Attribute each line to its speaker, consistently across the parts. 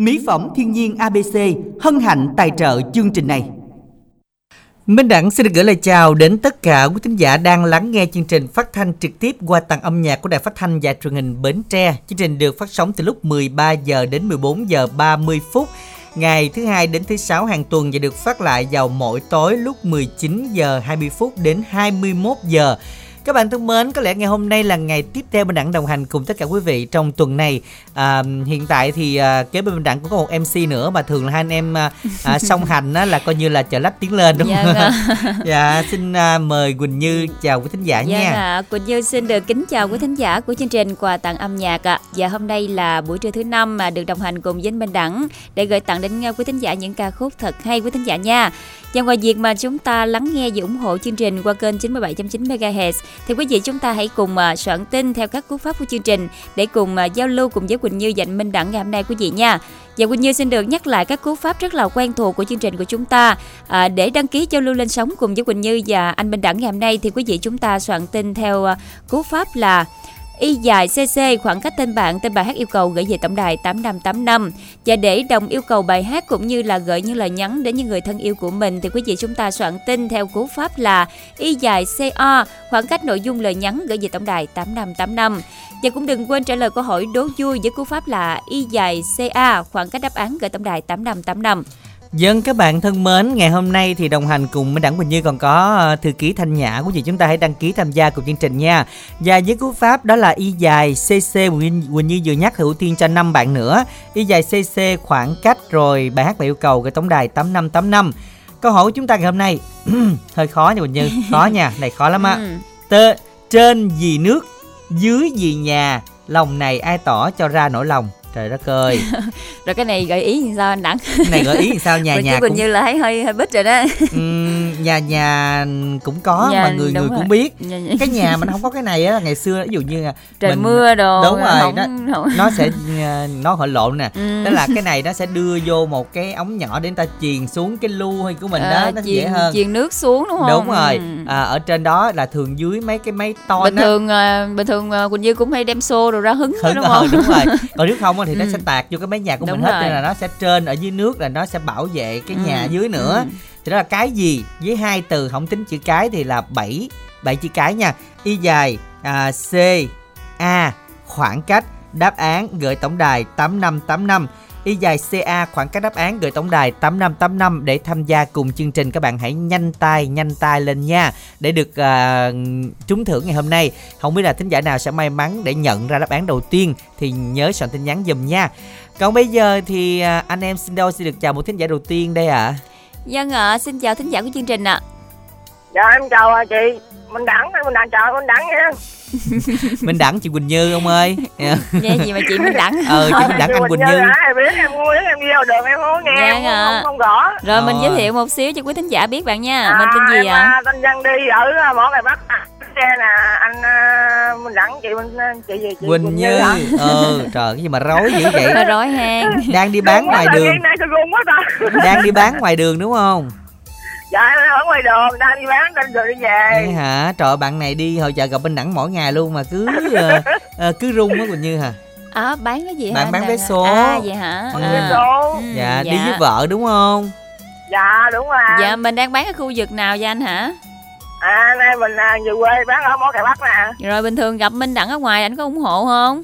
Speaker 1: Mỹ phẩm thiên nhiên ABC hân hạnh tài trợ chương trình này. Minh Đẳng xin được gửi lời chào đến tất cả quý thính giả đang lắng nghe chương trình phát thanh trực tiếp qua tầng âm nhạc của Đài Phát thanh và Truyền hình Bến Tre. Chương trình được phát sóng từ lúc 13 giờ đến 14 giờ 30 phút ngày thứ hai đến thứ sáu hàng tuần và được phát lại vào mỗi tối lúc 19 giờ 20 phút đến 21 giờ. Các bạn thân mến, có lẽ ngày hôm nay là ngày tiếp theo Minh Đẳng đồng hành cùng tất cả quý vị trong tuần này. À, hiện tại thì à, kế bên Bình Đẳng cũng có một MC nữa mà thường là hai anh em à, à, song hành á, là coi như là chờ lách tiến lên đúng
Speaker 2: Dạ
Speaker 1: không?
Speaker 2: vâng.
Speaker 1: dạ, xin à, mời Quỳnh Như chào quý thính giả
Speaker 2: Dạ
Speaker 1: nha.
Speaker 2: ạ, Quỳnh Như xin được kính chào quý thính giả của chương trình quà tặng âm nhạc ạ. Và hôm nay là buổi trưa thứ năm mà được đồng hành cùng với Minh Đẳng để gửi tặng đến quý thính giả những ca khúc thật hay quý thính giả nha. Và ngoài việc mà chúng ta lắng nghe và ủng hộ chương trình qua kênh 97.9 MHz thì quý vị chúng ta hãy cùng à, soạn tin theo các cú pháp của chương trình để cùng à, giao lưu cùng với Quỳnh như Dành Minh Đẳng ngày hôm nay quý vị nha. Và Quỳnh Như xin được nhắc lại các cú pháp rất là quen thuộc của chương trình của chúng ta. À, để đăng ký giao lưu lên sóng cùng với Quỳnh Như và anh Minh Đẳng ngày hôm nay thì quý vị chúng ta soạn tin theo à, cú pháp là Y dài CC khoảng cách tên bạn, tên bài hát yêu cầu gửi về tổng đài 8585. Và để đồng yêu cầu bài hát cũng như là gửi những lời nhắn đến những người thân yêu của mình thì quý vị chúng ta soạn tin theo cú pháp là Y dài CO khoảng cách nội dung lời nhắn gửi về tổng đài 8585. Và cũng đừng quên trả lời câu hỏi đố vui với cú pháp là Y dài CA khoảng cách đáp án gửi tổng đài 8585.
Speaker 1: Dân các bạn thân mến, ngày hôm nay thì đồng hành cùng với Đảng Quỳnh Như còn có ờ, thư ký Thanh Nhã quý vị chúng ta hãy đăng ký tham gia cùng chương trình nha. Và với cú pháp đó là y dài CC Quỳnh Quỳnh Như vừa nhắc ưu tiên cho 5 bạn nữa. Y dài CC khoảng cách rồi bài hát và yêu cầu cái tổng đài 8585. Câu hỏi của chúng ta ngày hôm nay hơi khó nha Quỳnh Như, khó nha, này khó lắm á.
Speaker 2: Ừ.
Speaker 1: Tơ, trên vì nước, dưới vì nhà, lòng này ai tỏ cho ra nỗi lòng. Trời đất ơi,
Speaker 2: Rồi cái này gợi ý thì sao anh Đẳng?
Speaker 1: cái này gợi ý thì sao nhà
Speaker 2: Mình
Speaker 1: nhà cũng
Speaker 2: Như là thấy hơi hơi bít rồi đó.
Speaker 1: Ừm, nhà nhà cũng có
Speaker 2: Nhà-
Speaker 1: mà người người
Speaker 2: rồi.
Speaker 1: cũng biết
Speaker 2: Nhà- nhà-
Speaker 1: cái nhà mà nó không có cái này á ngày xưa ví dụ như là
Speaker 2: Trời
Speaker 1: mình-
Speaker 2: mưa đồ.
Speaker 1: đúng rồi
Speaker 2: không,
Speaker 1: nó,
Speaker 2: không.
Speaker 1: nó sẽ ờ, nó hội lộn nè
Speaker 2: Ừ.
Speaker 1: tức là cái này nó sẽ đưa vô một cái ống nhỏ để người ta truyền xuống cái lu hay của mình đó
Speaker 2: Ờ,
Speaker 1: nó
Speaker 2: chuyền,
Speaker 1: dễ hơn
Speaker 2: chuyền nước xuống đúng không?
Speaker 1: đúng rồi
Speaker 2: Ừ.
Speaker 1: à, ở trên đó là thường dưới mấy cái máy to
Speaker 2: bình thường ờ, bình thường Quỳnh Như cũng hay đem xô rồi ra hứng
Speaker 1: Hứng,
Speaker 2: đúng không?
Speaker 1: đúng rồi còn nếu không á thì nó
Speaker 2: Ừ.
Speaker 1: sẽ tạt vô cái máy nhà của
Speaker 2: Đúng
Speaker 1: mình hết
Speaker 2: rồi.
Speaker 1: nên là nó sẽ trên ở dưới nước là nó sẽ bảo vệ cái
Speaker 2: Ừ,
Speaker 1: nhà dưới nữa
Speaker 2: ừ.
Speaker 1: thì đó là cái gì với hai từ không tính chữ cái thì là 7 bảy chữ cái nha y dài à, c a khoảng cách đáp án gửi tổng đài 8585 y dài ca khoảng cách đáp án gửi tổng đài 8585 để tham gia cùng chương trình. Các bạn hãy nhanh tay nhanh tay lên nha để được à, trúng thưởng ngày hôm nay. Không biết là thính giả nào sẽ may mắn để nhận ra đáp án đầu tiên thì nhớ soạn tin nhắn dùm nha. Còn bây giờ thì à, anh em xin đâu xin được chào một thính giả đầu tiên đây ạ.
Speaker 2: Dân ạ, xin chào thính giả của chương trình ạ.
Speaker 3: dạ em chào à, chị. Mình đẳng mình đẳng chào mình đẳng nha
Speaker 1: Minh Đẳng chị Quỳnh Như ông ơi Dạ.
Speaker 2: Nghe gì mà chị Minh Đẳng.
Speaker 1: ờ chị Minh Đẳng anh Quỳnh Như
Speaker 3: em biết em ngu em yêu được em không nghe
Speaker 2: Dạ
Speaker 3: em
Speaker 2: ạ.
Speaker 3: không, không rõ
Speaker 2: Rồi mình
Speaker 1: Ờ.
Speaker 2: giới thiệu một xíu cho quý thính giả biết bạn nha. Mình tên gì ạ?
Speaker 3: à, tên Văn đi ở à, mỏ cày bắc à, xe nè anh à, mình đẳng chị mình chị gì chị
Speaker 1: Quỳnh Như
Speaker 3: hả?
Speaker 1: ờ trời cái gì mà rối dữ vậy
Speaker 2: rối hang.
Speaker 1: đang đi bán ngoài đường đang đi bán ngoài đường đúng không
Speaker 3: dạ em ở ngoài đường đang đi bán trên đường đi
Speaker 1: Vậy
Speaker 3: về
Speaker 1: hả trời ơi, bạn này đi hội chợ gặp Minh Đẳng mỗi ngày luôn mà cứ ờ, ờ, cứ rung á Quỳnh Như hả
Speaker 2: À, bán cái gì hả?
Speaker 1: Bạn
Speaker 2: anh
Speaker 1: bán vé số.
Speaker 2: À, vậy hả?
Speaker 1: Ừ.
Speaker 2: À.
Speaker 3: số
Speaker 2: Ừ,
Speaker 1: dạ, đi với vợ đúng không
Speaker 3: dạ đúng rồi
Speaker 2: Dạ, mình đang bán ở khu vực nào vậy anh hả?
Speaker 3: à nay mình à, về quê bán ở mỏ cày bắc nè
Speaker 2: Rồi bình thường gặp Minh Đẳng ở ngoài anh có ủng hộ không?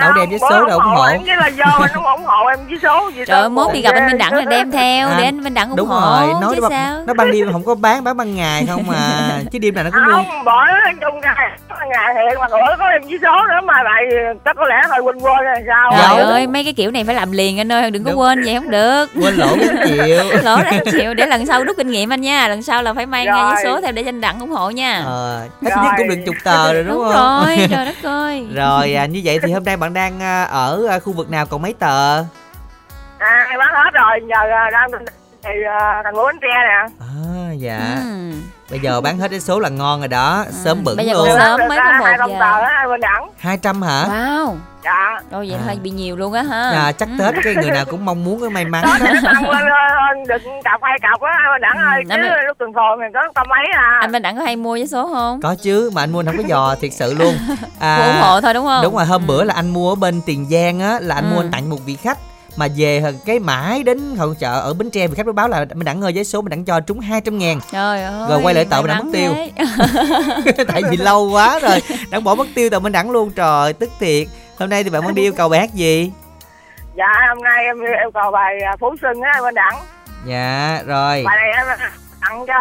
Speaker 1: Đâu đem vé số đâu ủng hộ.
Speaker 3: em với là do anh không ủng hộ em với số gì
Speaker 2: Trời ơi, mốt đi gặp anh Minh Đẳng là đem theo
Speaker 1: À,
Speaker 2: để anh Minh Đẳng ủng
Speaker 1: đúng
Speaker 2: hộ
Speaker 1: rồi nói
Speaker 2: chứ
Speaker 1: nó,
Speaker 2: sao?
Speaker 1: ban- nó ban đêm không có bán bán ban ngày không mà chứ đêm nào nó cũng
Speaker 3: không bỏ chung ngày ngày thiệt mà bữa có em với số nữa mà lại chắc có lẽ hơi quên quên rồi sao
Speaker 2: Trời ơi, mấy cái kiểu này phải làm liền anh ơi, đừng có
Speaker 1: Đúng.
Speaker 2: quên vậy không được.
Speaker 1: quên lỗ bốn triệu
Speaker 2: Lỗ ra chịu để lần sau rút kinh nghiệm anh nha, lần sau là phải mang ngay với số theo để anh Đặng ủng hộ nha.
Speaker 1: ờ ít nhất cũng được chục tờ rồi đúng,
Speaker 2: Đúng
Speaker 1: không
Speaker 2: rồi, trời đất ơi.
Speaker 1: rồi à, như vậy thì hôm nay bạn đang à, ở à, khu vực nào còn mấy tờ?
Speaker 3: À em bán hết rồi giờ à, đang thì thành phố bến tre nè.
Speaker 1: À dạ.
Speaker 2: Ừ.
Speaker 1: bây giờ bán hết cái số là ngon rồi đó sớm bẩn
Speaker 2: bây giờ
Speaker 1: luôn
Speaker 2: sớm
Speaker 3: ra
Speaker 2: có
Speaker 3: hai
Speaker 2: một giờ.
Speaker 3: bên đẳng
Speaker 1: 200 hả
Speaker 2: Wow,
Speaker 3: dạ
Speaker 2: đôi vậy
Speaker 1: À.
Speaker 2: hơi bị nhiều luôn á ha.
Speaker 1: à, chắc
Speaker 2: Ừ.
Speaker 1: tết cái người nào cũng mong muốn cái may mắn
Speaker 3: đó tăng lên được cọc hai cọc á bên đẳng
Speaker 2: Ừ,
Speaker 3: ơi chứ
Speaker 2: mươi.
Speaker 3: lúc tuần phồn thì có tầm mấy à
Speaker 2: Anh Minh Đặng có hay mua với số không?
Speaker 1: có chứ mà anh mua anh không có dò thiệt sự luôn
Speaker 2: Mua ủng hộ thôi đúng không?
Speaker 1: đúng rồi hôm
Speaker 2: Ừ.
Speaker 1: bữa là anh mua ở bên tiền giang á là anh
Speaker 2: Ừ.
Speaker 1: mua anh tặng một vị khách mà về cái mãi đến hội chợ ở bến tre vì khách mới báo là mình đẳng ơi giấy số mình đẳng cho trúng 200 ngàn.
Speaker 2: Trời ơi
Speaker 1: rồi quay lại tàu mình đẳng mất tiêu. tại vì lâu quá rồi đẳng bỏ mất tiêu tàu mình đẳng luôn. Trời tức thiệt. Hôm nay thì bạn muốn đi yêu cầu bài hát gì?
Speaker 3: Dạ hôm nay em yêu cầu bài à, phú xuân á bên đẳng.
Speaker 1: Dạ rồi.
Speaker 3: Bài này em tặng cho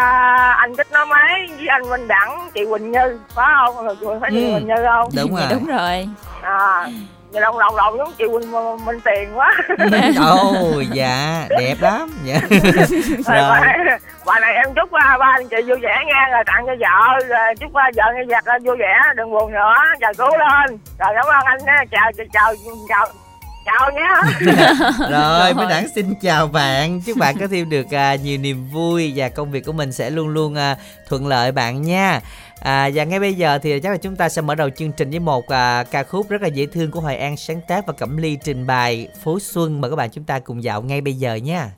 Speaker 3: anh thích nói máy với anh minh đẳng chị quỳnh như. Phải không? Rồi phải chị
Speaker 1: Ừ.
Speaker 3: quỳnh như không?
Speaker 1: Đúng rồi.
Speaker 2: đúng rồi.
Speaker 3: À đồng đồng đồng giống chị quỳnh minh tiền quá.
Speaker 1: Ồ dạ đẹp lắm dạ.
Speaker 3: Rồi bài này em chúc ba ba anh chị vui vẻ nha rồi tặng cho vợ rồi chúc ba vợ nghe lên vui vẻ đừng buồn nữa chào cứu lên. Rồi cảm ơn anh nha chào chào chào chào chào nhé.
Speaker 1: Rồi mới đẳng xin chào bạn. Chúc bạn có thêm được à, nhiều niềm vui và công việc của mình sẽ luôn luôn à, thuận lợi bạn nha. À, và ngay bây giờ thì chắc là chúng ta sẽ mở đầu chương trình với một à, ca khúc rất là dễ thương của Hoài An sáng tác và Cẩm Ly trình bày Phố Xuân. Mời các bạn chúng ta cùng dạo ngay bây giờ nha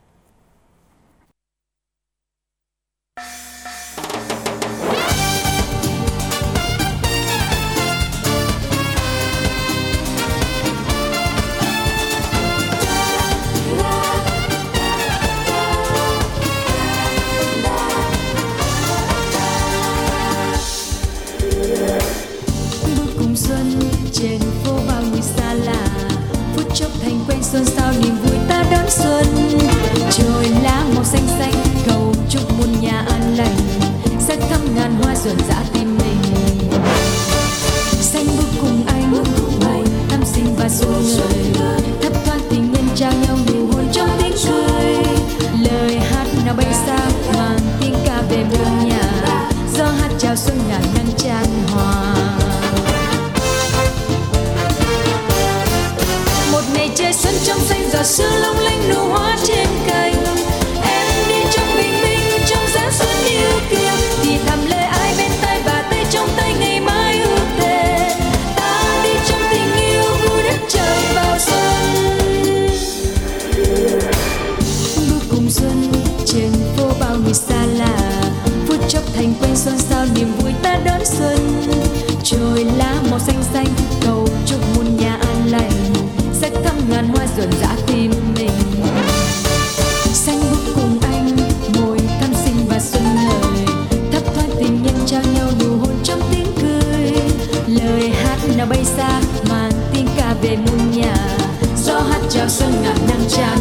Speaker 4: ngàn hoa rã tim mình. Xanh bước cùng anh ngày tâm sinh và xuân người thấp thoáng tình nhân trao nhau nụ hôn trong tiếng cười. Lời hát nào bay xa mang tiếng ca về muôn nhà. Do hát chào xuân ngàn nắng tràn hòa. Một ngày chơi xuân trong xanh, giọt sương long lanh nụ hoa trên cây. Xuân sao niềm vui ta đón xuân. Trời lá màu xanh xanh, cầu chúc muôn nhà an lành. Sắc thắm ngàn hoa rộn rã tim mình. Xanh bước cùng anh, ngồi thắm xinh và xuân lời. Thấp thoáng tình nhân trao nhau nụ hôn trong tiếng cười. Lời hát nào bay xa, mang tiếng ca về muôn nhà. Gió hát chào xuân ngàn nắng tràn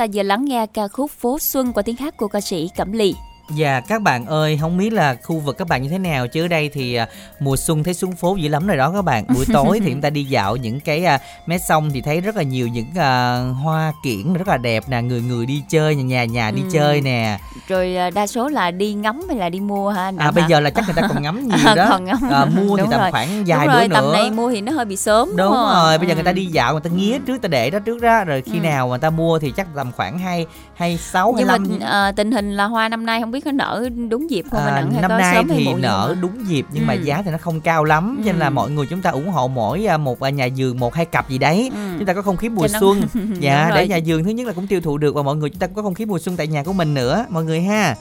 Speaker 2: ta vừa lắng nghe ca khúc Phố Xuân qua tiếng hát của ca sĩ Cẩm Ly.
Speaker 1: Dạ các bạn ơi, không biết là khu vực các bạn như thế nào chứ ở đây thì à, mùa xuân thấy xuống phố dữ lắm rồi đó các bạn. Buổi tối thì chúng ta đi dạo những cái à, mé sông thì thấy rất là nhiều những à, hoa kiển rất là đẹp nè, người người đi chơi nhà nhà, nhà đi
Speaker 2: Ừ.
Speaker 1: chơi nè.
Speaker 2: Rồi à, đa số là đi ngắm hay là đi mua ha? anh
Speaker 1: À
Speaker 2: Đặng
Speaker 1: bây
Speaker 2: hả?
Speaker 1: giờ là chắc người ta còn ngắm nhiều đó.
Speaker 2: Còn ngắm.
Speaker 1: À, mua thì
Speaker 2: Đúng
Speaker 1: tầm
Speaker 2: rồi.
Speaker 1: khoảng vài
Speaker 2: Đúng rồi,
Speaker 1: bữa
Speaker 2: tầm
Speaker 1: nữa.
Speaker 2: này mua thì nó hơi bị sớm đúng,
Speaker 1: Đúng
Speaker 2: không?
Speaker 1: rồi, bây giờ người ta
Speaker 2: Ừ.
Speaker 1: đi dạo người ta nghía trước ta để đó trước đó rồi khi
Speaker 2: Ừ.
Speaker 1: nào mà người ta mua thì chắc tầm khoảng hai hai sáu hai
Speaker 2: nhưng mà
Speaker 1: năm
Speaker 2: ờ, tình hình là hoa năm nay không biết có nở đúng dịp không
Speaker 1: À,
Speaker 2: hay
Speaker 1: năm
Speaker 2: có
Speaker 1: nay
Speaker 2: sớm hay
Speaker 1: thì
Speaker 2: muộn gì
Speaker 1: nở đúng dịp nhưng mà
Speaker 2: Ừ.
Speaker 1: giá thì nó không cao lắm. Cho nên là
Speaker 2: Ừ.
Speaker 1: mọi người chúng ta ủng hộ mỗi à, một à, nhà vườn một hai cặp gì đấy.
Speaker 2: Ừ.
Speaker 1: chúng ta có không khí mùa
Speaker 2: Cho nó-
Speaker 1: xuân. Dạ
Speaker 2: Đúng
Speaker 1: để
Speaker 2: rồi.
Speaker 1: nhà vườn thứ nhất là cũng tiêu thụ được và mọi người chúng ta cũng có không khí mùa xuân tại nhà của mình nữa mọi người ha.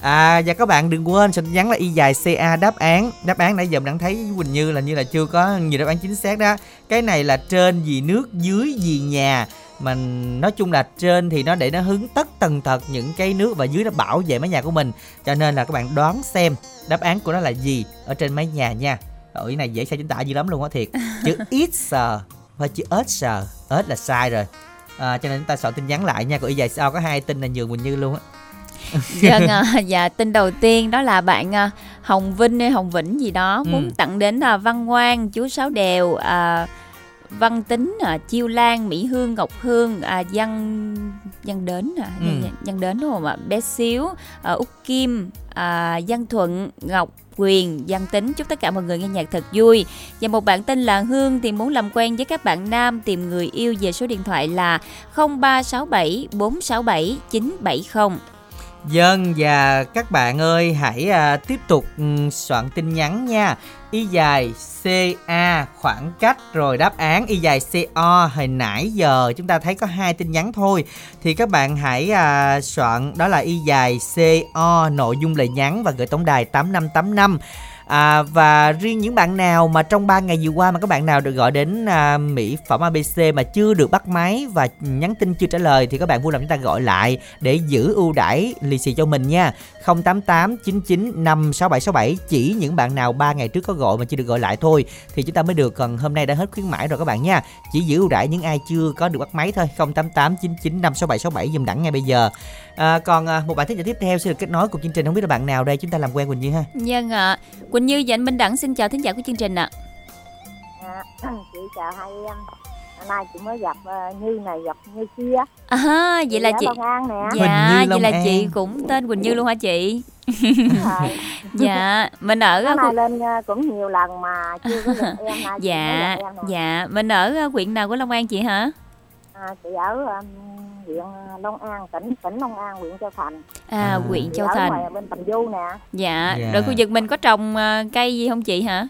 Speaker 1: À và các bạn đừng quên sẽ nhắn là y dài CA đáp án. Đáp án nãy giờ mình đang thấy Quỳnh Như là như là chưa có nhiều đáp án chính xác đó. Cái này là trên vì nước dưới vì nhà mà nói chung là trên thì nó để nó hứng tất tần tật những cái nước và dưới nó bảo vệ mái nhà của mình. Cho nên là các bạn đoán xem đáp án của nó là gì ở trên mái nhà nha. Ở cái này dễ sai chính tả dữ lắm luôn á thiệt. Chữ ít sờ và chữ ớt sờ ớt là sai rồi. À, cho nên chúng ta soạn tin nhắn lại nha. Còn y dài sau có hai tin là nhường Quỳnh Như luôn á.
Speaker 2: Vâng, à, dạ tin đầu tiên đó là bạn à, Hồng Vinh hay Hồng Vĩnh gì đó
Speaker 1: Ừ.
Speaker 2: muốn tặng đến là Văn Ngoan, chú Sáu Đèo, à, Văn Tính, à, Chiêu Lan, Mỹ Hương, Ngọc Hương, à, Văn Văn Đến, à,
Speaker 1: Ừ.
Speaker 2: Văn, Văn Đến đúng không ạ? Bé Xíu, à, Út Kim, à, Văn Thuận, Ngọc Quyền, Văn Tính chúc tất cả mọi người nghe nhạc thật vui. Và một bạn tên là Hương thì muốn làm quen với các bạn nam tìm người yêu về số điện thoại là 0367 467 970.
Speaker 1: Dân và các bạn ơi hãy à, tiếp tục ừ, soạn tin nhắn nha. Y dài CA khoảng cách rồi đáp án. Y dài CO hồi nãy giờ chúng ta thấy có hai tin nhắn thôi. Thì các bạn hãy à, soạn đó là Y dài CO nội dung lời nhắn và gửi tổng đài 8585 À, và riêng những bạn nào mà trong 3 ngày vừa qua mà các bạn nào được gọi đến à, mỹ phẩm ABC mà chưa được bắt máy và nhắn tin chưa trả lời thì các bạn vui lòng chúng ta gọi lại để giữ ưu đãi lì xì cho mình nha. 088 99 56767 chỉ những bạn nào 3 ngày trước có gọi mà chưa được gọi lại thôi thì chúng ta mới được. Còn hôm nay đã hết khuyến mãi rồi các bạn nha. Chỉ giữ ưu đãi những ai chưa có được bắt máy thôi. 088 99 56767 dùm đẳng ngay bây giờ à, còn à, một bạn thính giả tiếp theo sẽ được kết nối cùng chương trình không biết là bạn nào đây chúng ta làm quen Quỳnh Như ha
Speaker 2: Vâng ạ. Quỳnh Như và anh Minh Đẳng xin chào thính giả của chương trình ạ.
Speaker 3: À, chị chào hai em hôm nay chị mới gặp ờ, như này gặp như kia
Speaker 2: À, vậy là chị
Speaker 3: Long An nè
Speaker 1: Quỳnh
Speaker 2: Dạ,
Speaker 1: Như
Speaker 2: vậy là
Speaker 1: An.
Speaker 2: chị cũng tên Quỳnh Như luôn hả chị? Dạ, mình ở
Speaker 3: hôm nay
Speaker 2: khu...
Speaker 3: lên ờ, cũng nhiều lần mà chưa có được em chị
Speaker 2: Dạ,
Speaker 3: em
Speaker 2: dạ, mình ở ờ, huyện nào của Long An chị hả?
Speaker 3: à, chị ở um, huyện Long An tỉnh tỉnh Long An huyện Châu Thành
Speaker 2: À,
Speaker 1: À.
Speaker 2: huyện Châu Thành.
Speaker 3: ngoài bên Tầm Du nè
Speaker 2: Dạ,
Speaker 1: Dạ.
Speaker 2: rồi khu vực mình có trồng ờ, cây gì không chị hả?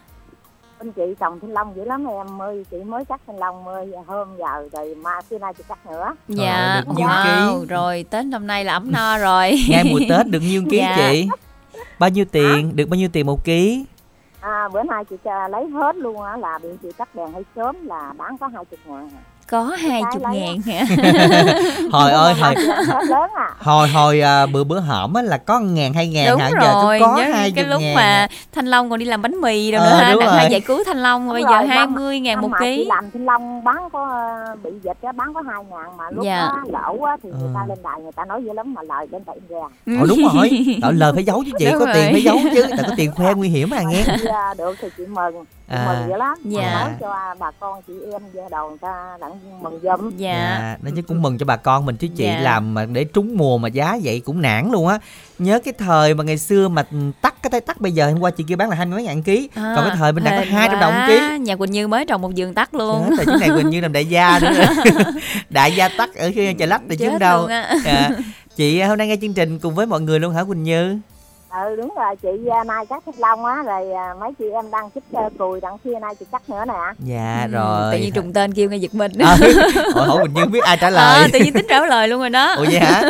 Speaker 3: bên chị trồng thanh long dữ lắm em ơi chị mới cắt thanh long ơi hôm giờ rồi mà xưa nay chị cắt nữa
Speaker 2: Dạ,
Speaker 1: nhiêu
Speaker 2: wow,
Speaker 1: ký?
Speaker 2: rồi Tết năm nay là ấm no rồi.
Speaker 1: ngay mùa Tết được nhiêu ký
Speaker 2: Dạ.
Speaker 1: chị bao nhiêu tiền được bao nhiêu tiền một ký
Speaker 3: à, bữa nay chị cho lấy hết luôn á là bị chị cắt đèn hơi sớm là bán có hai chục ngàn à.
Speaker 2: Có hai chục ngàn hả?
Speaker 1: hồi ơi hồi
Speaker 3: à
Speaker 1: hồi hồi à, bữa bữa hổm á là có ngàn hai ngàn
Speaker 2: Đúng
Speaker 1: hả giờ
Speaker 2: rồi,
Speaker 1: cũng có
Speaker 2: nhớ
Speaker 1: hai
Speaker 2: cái lúc
Speaker 1: ngàn
Speaker 2: mà Thanh Long còn đi làm bánh mì đâu
Speaker 1: Ờ,
Speaker 2: nữa ha,
Speaker 1: rồi.
Speaker 2: hai giải cứu Thanh Long bây giờ
Speaker 3: năm-
Speaker 2: 20 ngàn một
Speaker 3: mà
Speaker 2: ký.
Speaker 3: làm thanh long bán có ờ, bị dịch á bán có hai ngàn mà lúc
Speaker 2: Dạ.
Speaker 3: đó lỗ á thì người ta
Speaker 1: Ờ.
Speaker 3: lên đài người ta nói dữ lắm mà lời lên bảy ngàn
Speaker 1: Ồ đúng rồi lời phải giấu chứ chị
Speaker 2: Đúng
Speaker 1: có tiền phải giấu chứ tại có tiền khoe nguy hiểm à nghe
Speaker 3: à, được thì chị mừng
Speaker 1: À.
Speaker 3: mừng dữ lắm
Speaker 2: Dạ.
Speaker 3: nói cho bà con chị em gia đầu người ta đặng mừng giùm
Speaker 2: Dạ.
Speaker 1: nó chứ cũng mừng cho bà con mình chứ chị
Speaker 2: Dạ.
Speaker 1: làm mà để trúng mùa mà giá vậy cũng nản luôn á nhớ cái thời mà ngày xưa mà tắt cái tay tắt bây giờ hôm qua chị kia bán là hai mươi mấy ngàn ký
Speaker 2: À,
Speaker 1: còn cái thời mình đang có hai trăm đồng ký
Speaker 2: Nhà Quỳnh Như mới trồng một vườn tắc luôn.
Speaker 1: Chết chứ này Quỳnh Như làm đại gia nữa đại gia tắt ở chợ lách thì chứ đâu. Dạ. chị hôm nay nghe chương trình cùng với mọi người luôn hả Quỳnh Như
Speaker 3: ừ đúng rồi chị à, nay cắt thanh long á rồi à, mấy chị em đang chích uh, cùi đặng kia nay chị cắt nữa nè
Speaker 1: dạ
Speaker 2: Ừ,
Speaker 1: rồi
Speaker 2: Tự nhiên trùng tên kêu nghe giật mình.
Speaker 1: à, hỏi hỏi Quỳnh Như biết ai trả
Speaker 2: À,
Speaker 1: lời
Speaker 2: tự nhiên tính trả lời luôn rồi đó.
Speaker 1: ủa vậy hả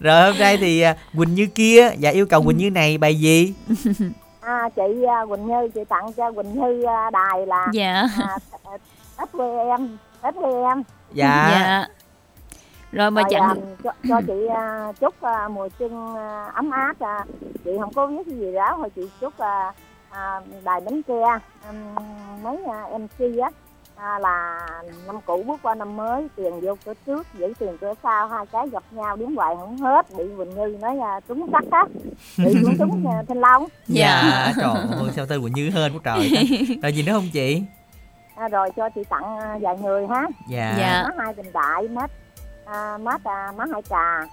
Speaker 1: rồi hôm nay thì à, Quỳnh Như kia dạ yêu cầu Quỳnh Như này bài gì
Speaker 3: à, chị à, Quỳnh Như chị tặng cho Quỳnh Như à, đài là
Speaker 2: Dạ.
Speaker 3: à, SVM SVM
Speaker 1: dạ,
Speaker 2: Dạ. Rồi mà chẳng
Speaker 3: à, cho, cho chị à, chúc à, mùa xuân à, ấm áp à, chị không có biết cái gì đó thôi chị chúc à, à, đài bánh tre um, mấy à, MC á à, là năm cũ bước qua năm mới tiền vô cửa trước giữ tiền cửa sau hai cái gặp nhau đến hoài không hết bị Quỳnh Như nói là trúng sắc á. Bị cũng trúng à, thanh long.
Speaker 5: Dạ trời ơi sao tên quỳnh như hên quá trời ta. rồi gì nữa không chị?
Speaker 3: À, rồi cho chị tặng vài người ha.
Speaker 5: Dạ.
Speaker 2: Dạ.
Speaker 3: má hai bình đại mát à, má trà má hai trà.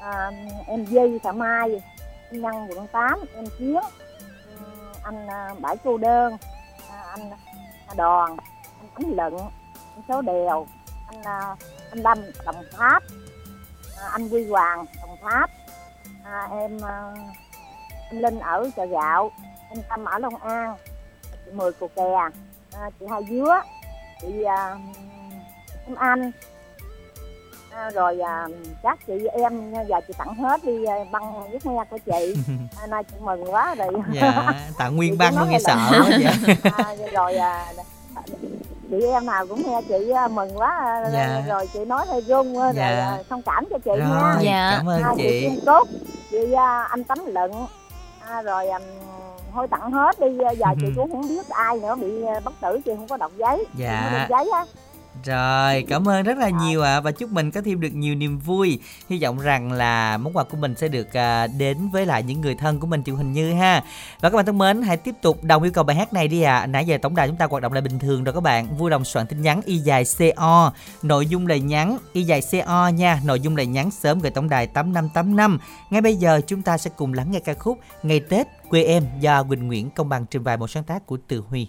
Speaker 3: À, em Di Thảo Mai em Nhân quận 8 em Chiến anh à, Bãi Cô Đơn à, anh à, Đoàn anh Ánh Lận anh Số Đèo anh anh Lâm Đồng Tháp anh Quy Hoàng Đồng Tháp à, em em Linh ở chợ gạo em Tâm ở Long An chị Mười Cù Kè à, chị Hai Dứa chị à, em Anh à, rồi à, các chị em giờ chị tặng hết đi à, băng viết nghe của chị à, nay chị mừng quá rồi
Speaker 5: dạ tặng nguyên băng luôn nghe sợ quá dạ
Speaker 3: à, rồi à, chị em nào cũng nghe chị à, mừng quá à,
Speaker 5: Dạ.
Speaker 3: rồi chị nói hơi run rồi
Speaker 5: Dạ.
Speaker 3: à, thông cảm cho chị
Speaker 5: rồi
Speaker 3: nha
Speaker 2: Dạ.
Speaker 5: cảm ơn
Speaker 3: à, chị
Speaker 5: chị
Speaker 3: Kim Cúc chị à, anh Tấm Lận à, rồi um, thôi tặng hết đi à, giờ chị cũng không biết ai nữa bị à, bất tử chị không có đọc giấy
Speaker 5: Dạ.
Speaker 3: không có đọc giấy á
Speaker 5: Rồi, cảm ơn rất là nhiều ạ và chúc mình có thêm được nhiều niềm vui. Hy vọng rằng là món quà của mình sẽ được à, đến với lại những người thân của mình chịu hình như ha. Và các bạn thân mến, hãy tiếp tục đồng yêu cầu bài hát này đi ạ. Nãy giờ tổng đài chúng ta hoạt động lại bình thường rồi các bạn. Vui lòng soạn tin nhắn y dài CO, nội dung lời nhắn y dài CO nha, nội dung lời nhắn sớm gửi tổng đài 8585. Ngay bây giờ chúng ta sẽ cùng lắng nghe ca khúc Ngày Tết quê em do Quỳnh Nguyễn Công bằng trình bày một sáng tác của Từ Huy.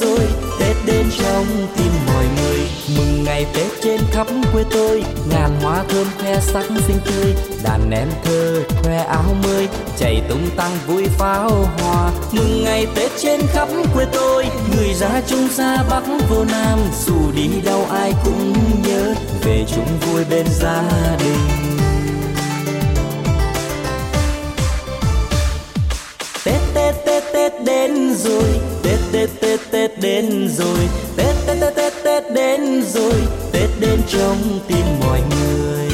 Speaker 6: Rồi, Tết đến trong tim mọi người. Mừng ngày Tết trên khắp quê tôi, Ngàn hoa thơm khoe sắc xinh tươi. Đàn em thơ khoe áo mới chạy tung tăng vui pháo hoa. Mừng ngày tết trên khắp quê tôi, người ra trung xa bắc vô nam. Dù đi đâu ai cũng nhớ, về chung vui bên gia đình. Đến rồi. Tết Tết Tết Tết đến rồi. Tết Tết Tết Tết Tết đến rồi. Tết đến trong tim mọi người.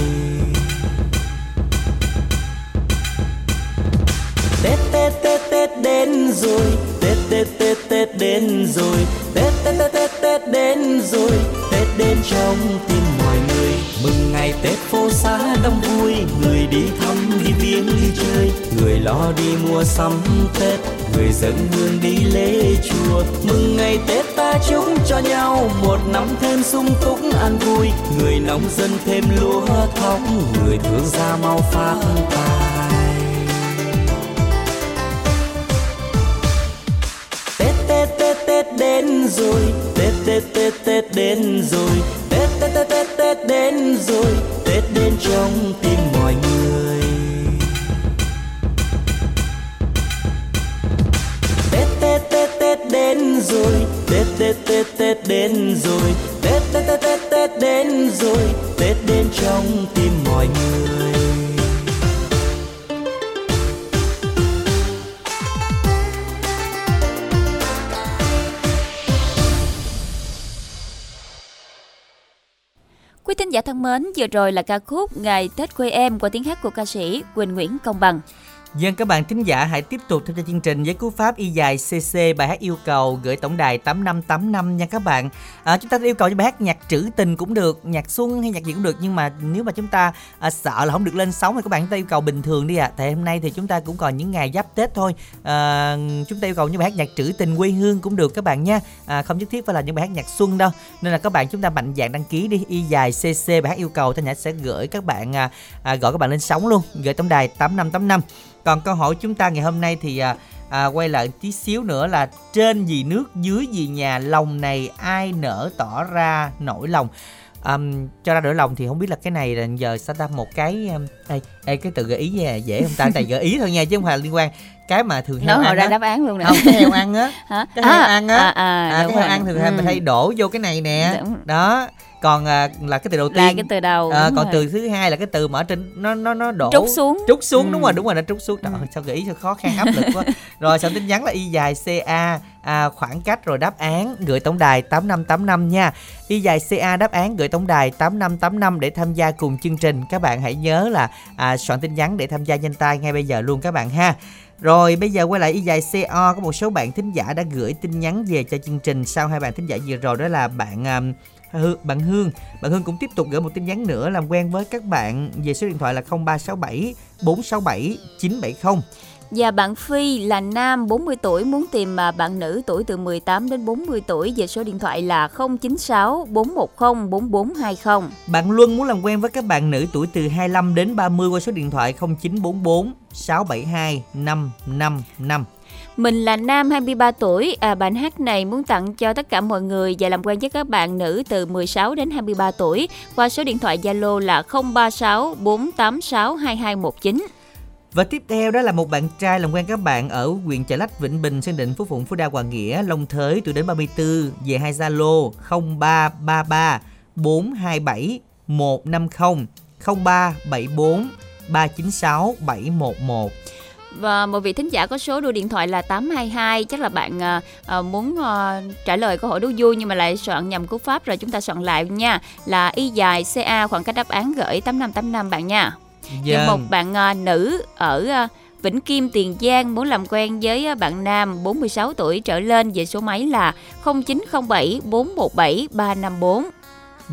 Speaker 6: Tết Tết Tết Tết đến rồi. Tết Tết Tết Tết đến rồi. Tết Tết Tết Tết Tết đến rồi. Tết đến trong tim mọi người. Mừng ngày Tết phố xá đông vui, Người đi thăm đi viếng đi chơi. Người lo đi mua sắm Tết, Người dân
Speaker 5: hương đi lễ chùa. Mừng ngày Tết ta chúc cho nhau, Một năm thêm sung túc an vui. Người nông dân thêm lúa thóc, Người thương gia mau phát tài. Tết Tết Tết Tết đến rồi. Tết Tết Tết Tết đến rồi. Tết Tết Tết đến rồi, Tết đến trong tim mọi người. Tết Tết Tết Tết đến rồi, Tết Tết Tết Tết đến rồi. Tết Tết Tết Tết Tết đến rồi, Tết đến trong tim mọi người.
Speaker 2: Thính giả thân mến, vừa rồi là ca khúc Ngày Tết quê em qua tiếng hát của ca sĩ Quỳnh Nguyễn Công Bằng.
Speaker 1: Dân các bạn thính giả hãy tiếp tục theo dõi chương trình với cú pháp y dài CC bài hát yêu cầu gửi tổng đài 8585 nha các bạn. À, chúng ta yêu cầu cho bài hát nhạc trữ tình cũng được, nhạc xuân hay nhạc gì cũng được nhưng mà nếu mà chúng ta à, sợ là không được lên sóng thì các bạn chúng ta yêu cầu bình thường đi ạ. À. Tại hôm nay thì chúng ta cũng còn những ngày giáp Tết thôi. À, chúng ta yêu cầu những bài hát nhạc trữ tình quê hương cũng được các bạn nha. À, không nhất thiết phải là những bài hát nhạc xuân đâu. Nên là các bạn chúng ta mạnh dạn đăng ký đi y dài CC bài hát yêu cầu thanh nhã sẽ gửi các bạn à, à, gọi các bạn lên sóng luôn, gửi tổng đài 8585 còn câu hỏi chúng ta ngày hôm nay thì à, à, quay lại tí xíu nữa là trên gì nước dưới gì nhà lòng này ai nở tỏ ra nỗi lòng um, cho ra nỗi lòng thì không biết là cái này là giờ sẽ ra một cái um, ê, ê, cái từ gợi ý dễ, dễ không ta này gợi ý thôi nha chứ không phải liên quan cái mà thường heo ăn
Speaker 2: ra
Speaker 1: á.
Speaker 2: đáp án luôn nè.
Speaker 1: không cái heo ăn á
Speaker 2: Hả?
Speaker 1: cái heo ăn á
Speaker 2: à, à,
Speaker 1: à, cái heo ăn thường hay
Speaker 2: Ừ.
Speaker 1: mình hay đổ vô cái này nè
Speaker 2: Đúng.
Speaker 1: đó còn à, là cái từ đầu tiên
Speaker 2: là cái từ đầu.
Speaker 1: À, còn
Speaker 2: rồi.
Speaker 1: từ thứ hai là cái từ mà ở trên nó nó nó đổ
Speaker 2: Trút xuống.
Speaker 1: trút xuống
Speaker 2: Ừ.
Speaker 1: đúng rồi đúng rồi nó trút xuống trời ơi, sao ý sao khó khăn áp lực quá rồi soạn tin nhắn là y dài ca à, khoảng cách rồi đáp án gửi tổng đài 8585 nha y dài ca đáp án gửi tổng đài 8585 để tham gia cùng chương trình các bạn hãy nhớ là à, soạn tin nhắn để tham gia nhanh tay ngay bây giờ luôn các bạn ha rồi bây giờ quay lại y dài CO có một số bạn thính giả đã gửi tin nhắn về cho chương trình sau hai bạn thính giả vừa rồi đó là bạn um, bạn Hương bạn Hương cũng tiếp tục gửi một tin nhắn nữa làm quen với các bạn về số điện thoại là 0367 467 970
Speaker 2: Và bạn Phi là nam 40 tuổi muốn tìm à, bạn nữ tuổi từ 18 đến 40 tuổi về số điện thoại là 096 410 4420.
Speaker 1: Bạn Luân muốn làm quen với các bạn nữ tuổi từ 25 đến 30 qua số điện thoại 0944 672 555.
Speaker 2: Mình là nam 23 tuổi, à, bài hát này muốn tặng cho tất cả mọi người và làm quen với các bạn nữ từ 16 đến 23 tuổi qua số điện thoại Zalo là 036 486 2219.
Speaker 1: Và tiếp theo đó là một bạn trai làm quen các bạn ở huyện Chợ Lách, Vĩnh Bình, Sơn Định, Phú Phụng, Phú Đa, Hoàng Nghĩa, Long Thới tuổi đến 34 về hai Zalo 0333 427 150 0374 396 711.
Speaker 2: Và một vị thính giả có số đuôi điện thoại là 822 Chắc là bạn à, à, muốn à, trả lời câu hỏi đố vui Nhưng mà lại soạn nhầm cú pháp rồi chúng ta soạn lại nha. Là y dài CA khoảng cách đáp án gửi 8585 bạn nha. Và
Speaker 1: Vâng.
Speaker 2: một bạn à, nữ ở à, Vĩnh Kim, Tiền Giang muốn làm quen với à, bạn nam 46 tuổi trở lên về số máy là 0907 417 354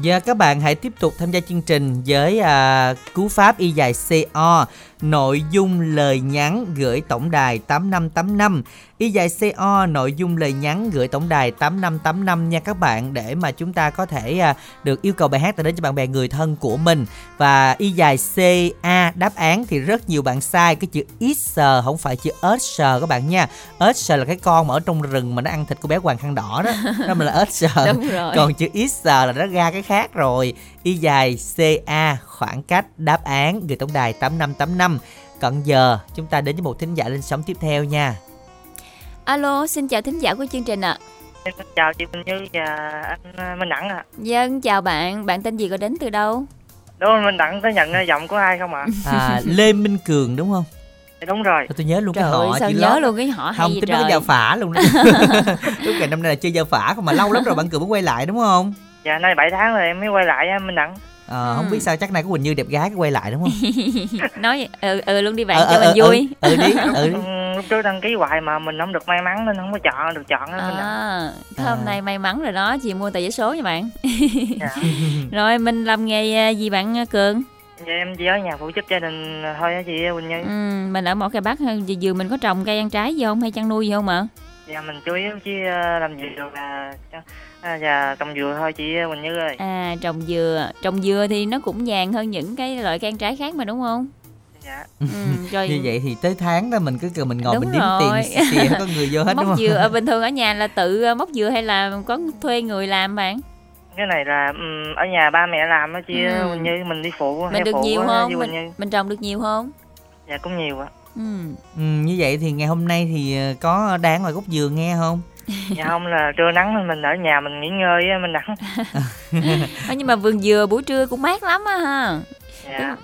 Speaker 1: Giờ các bạn hãy tiếp tục tham gia chương trình với à, cú pháp y dài CO nội dung lời nhắn gửi tổng đài 8585 y dài CO nội dung lời nhắn gửi tổng đài 8585 nha các bạn để mà chúng ta có thể à, được yêu cầu bài hát tới đến cho bạn bè người thân của mình. Và y dài CA đáp án thì rất nhiều bạn sai cái chữ x không phải chữ s các bạn nha. S là cái con mà ở trong rừng mà nó ăn thịt của bé hoàng khăn đỏ đó. Đó mà là s còn chữ x là nó ra cái khác rồi y dài ca khoảng cách đáp án gửi tổng đài tám năm tám năm cận giờ chúng ta đến với một thính giả lên sóng tiếp theo nha
Speaker 2: alo xin chào thính giả của chương trình ạ
Speaker 7: Em xin chào chị Minh Như và anh ờ, Minh Đẳng ạ.
Speaker 2: Dân chào bạn, bạn tên gì có đến từ đâu?
Speaker 7: Đúng rồi, Minh Đẳng có nhận ờ, giọng của ai không ạ?
Speaker 1: à, lê minh cường đúng không
Speaker 7: Dạ, Đúng rồi.
Speaker 1: tôi nhớ luôn
Speaker 2: Trời
Speaker 1: cái họ
Speaker 2: sao
Speaker 1: chị
Speaker 2: nhớ
Speaker 1: Lót.
Speaker 2: luôn cái họ hay
Speaker 1: không tính nó
Speaker 2: trời.
Speaker 1: có giao phả luôn đó lúc ngày năm nay là chơi giao phả không mà lâu lắm rồi bạn cường mới quay lại đúng không
Speaker 7: Dạ nay 7 tháng rồi em mới quay lại á, Minh Đẳng.
Speaker 1: Ờ, không
Speaker 2: Ừ.
Speaker 1: biết sao chắc nay có Quỳnh Như đẹp gái quay lại đúng không
Speaker 2: Nói ừ ừ luôn đi bạn
Speaker 1: Ờ,
Speaker 2: cho
Speaker 1: ờ,
Speaker 2: mình
Speaker 1: ờ,
Speaker 2: vui.
Speaker 1: ừ, ừ đi ừ đi
Speaker 7: Ừ, lúc trước đăng ký hoài mà mình không được may mắn nên không có chọn được chọn á.
Speaker 2: À, thế hôm
Speaker 1: À.
Speaker 2: nay may mắn rồi đó, chị mua tờ giấy số nha bạn.
Speaker 7: Dạ.
Speaker 2: Rồi mình làm nghề à, gì bạn à, Cường?
Speaker 7: Dạ em chỉ ở nhà phụ giúp gia đình thôi á chị Quỳnh Như.
Speaker 2: Ừ, mình ở một cái bắc vừa vừa mình có trồng cây ăn trái gì không hay chăn nuôi gì không ạ?
Speaker 7: Dạ mình chủ yếu chỉ ờ, làm gì được là à, và trồng dừa thôi chị Quỳnh Như ơi.
Speaker 2: À trồng dừa, trồng dừa thì nó cũng nhàn hơn những cái loại cây ăn trái khác mà đúng không?
Speaker 7: Dạ.
Speaker 2: Ừ, rồi
Speaker 1: như vậy thì tới tháng đó mình cứ cần mình ngồi
Speaker 2: Đúng
Speaker 1: mình đếm
Speaker 2: rồi.
Speaker 1: tiền tiền có người vô hết đúng
Speaker 2: móc
Speaker 1: không
Speaker 2: dừa ở bình thường ở nhà là tự à, móc dừa hay là có thuê người làm bạn?
Speaker 7: Cái này là ừm, ở nhà ba mẹ làm á chị
Speaker 2: Ừ.
Speaker 7: Quỳnh Như mình đi phụ.
Speaker 2: Mình được
Speaker 7: phụ
Speaker 2: nhiều không? Mình, mình trồng được nhiều không?
Speaker 7: Dạ cũng nhiều ạ.
Speaker 2: Ừ.
Speaker 1: ừ, như vậy thì ngày hôm nay thì ờ, có đáng ngoài gốc dừa nghe không
Speaker 7: Dạ không là trưa nắng nên mình ở nhà mình nghỉ ngơi á Minh Đẳng.
Speaker 2: Ờ, nhưng mà vườn dừa buổi trưa cũng mát lắm á ha.
Speaker 7: Dạ.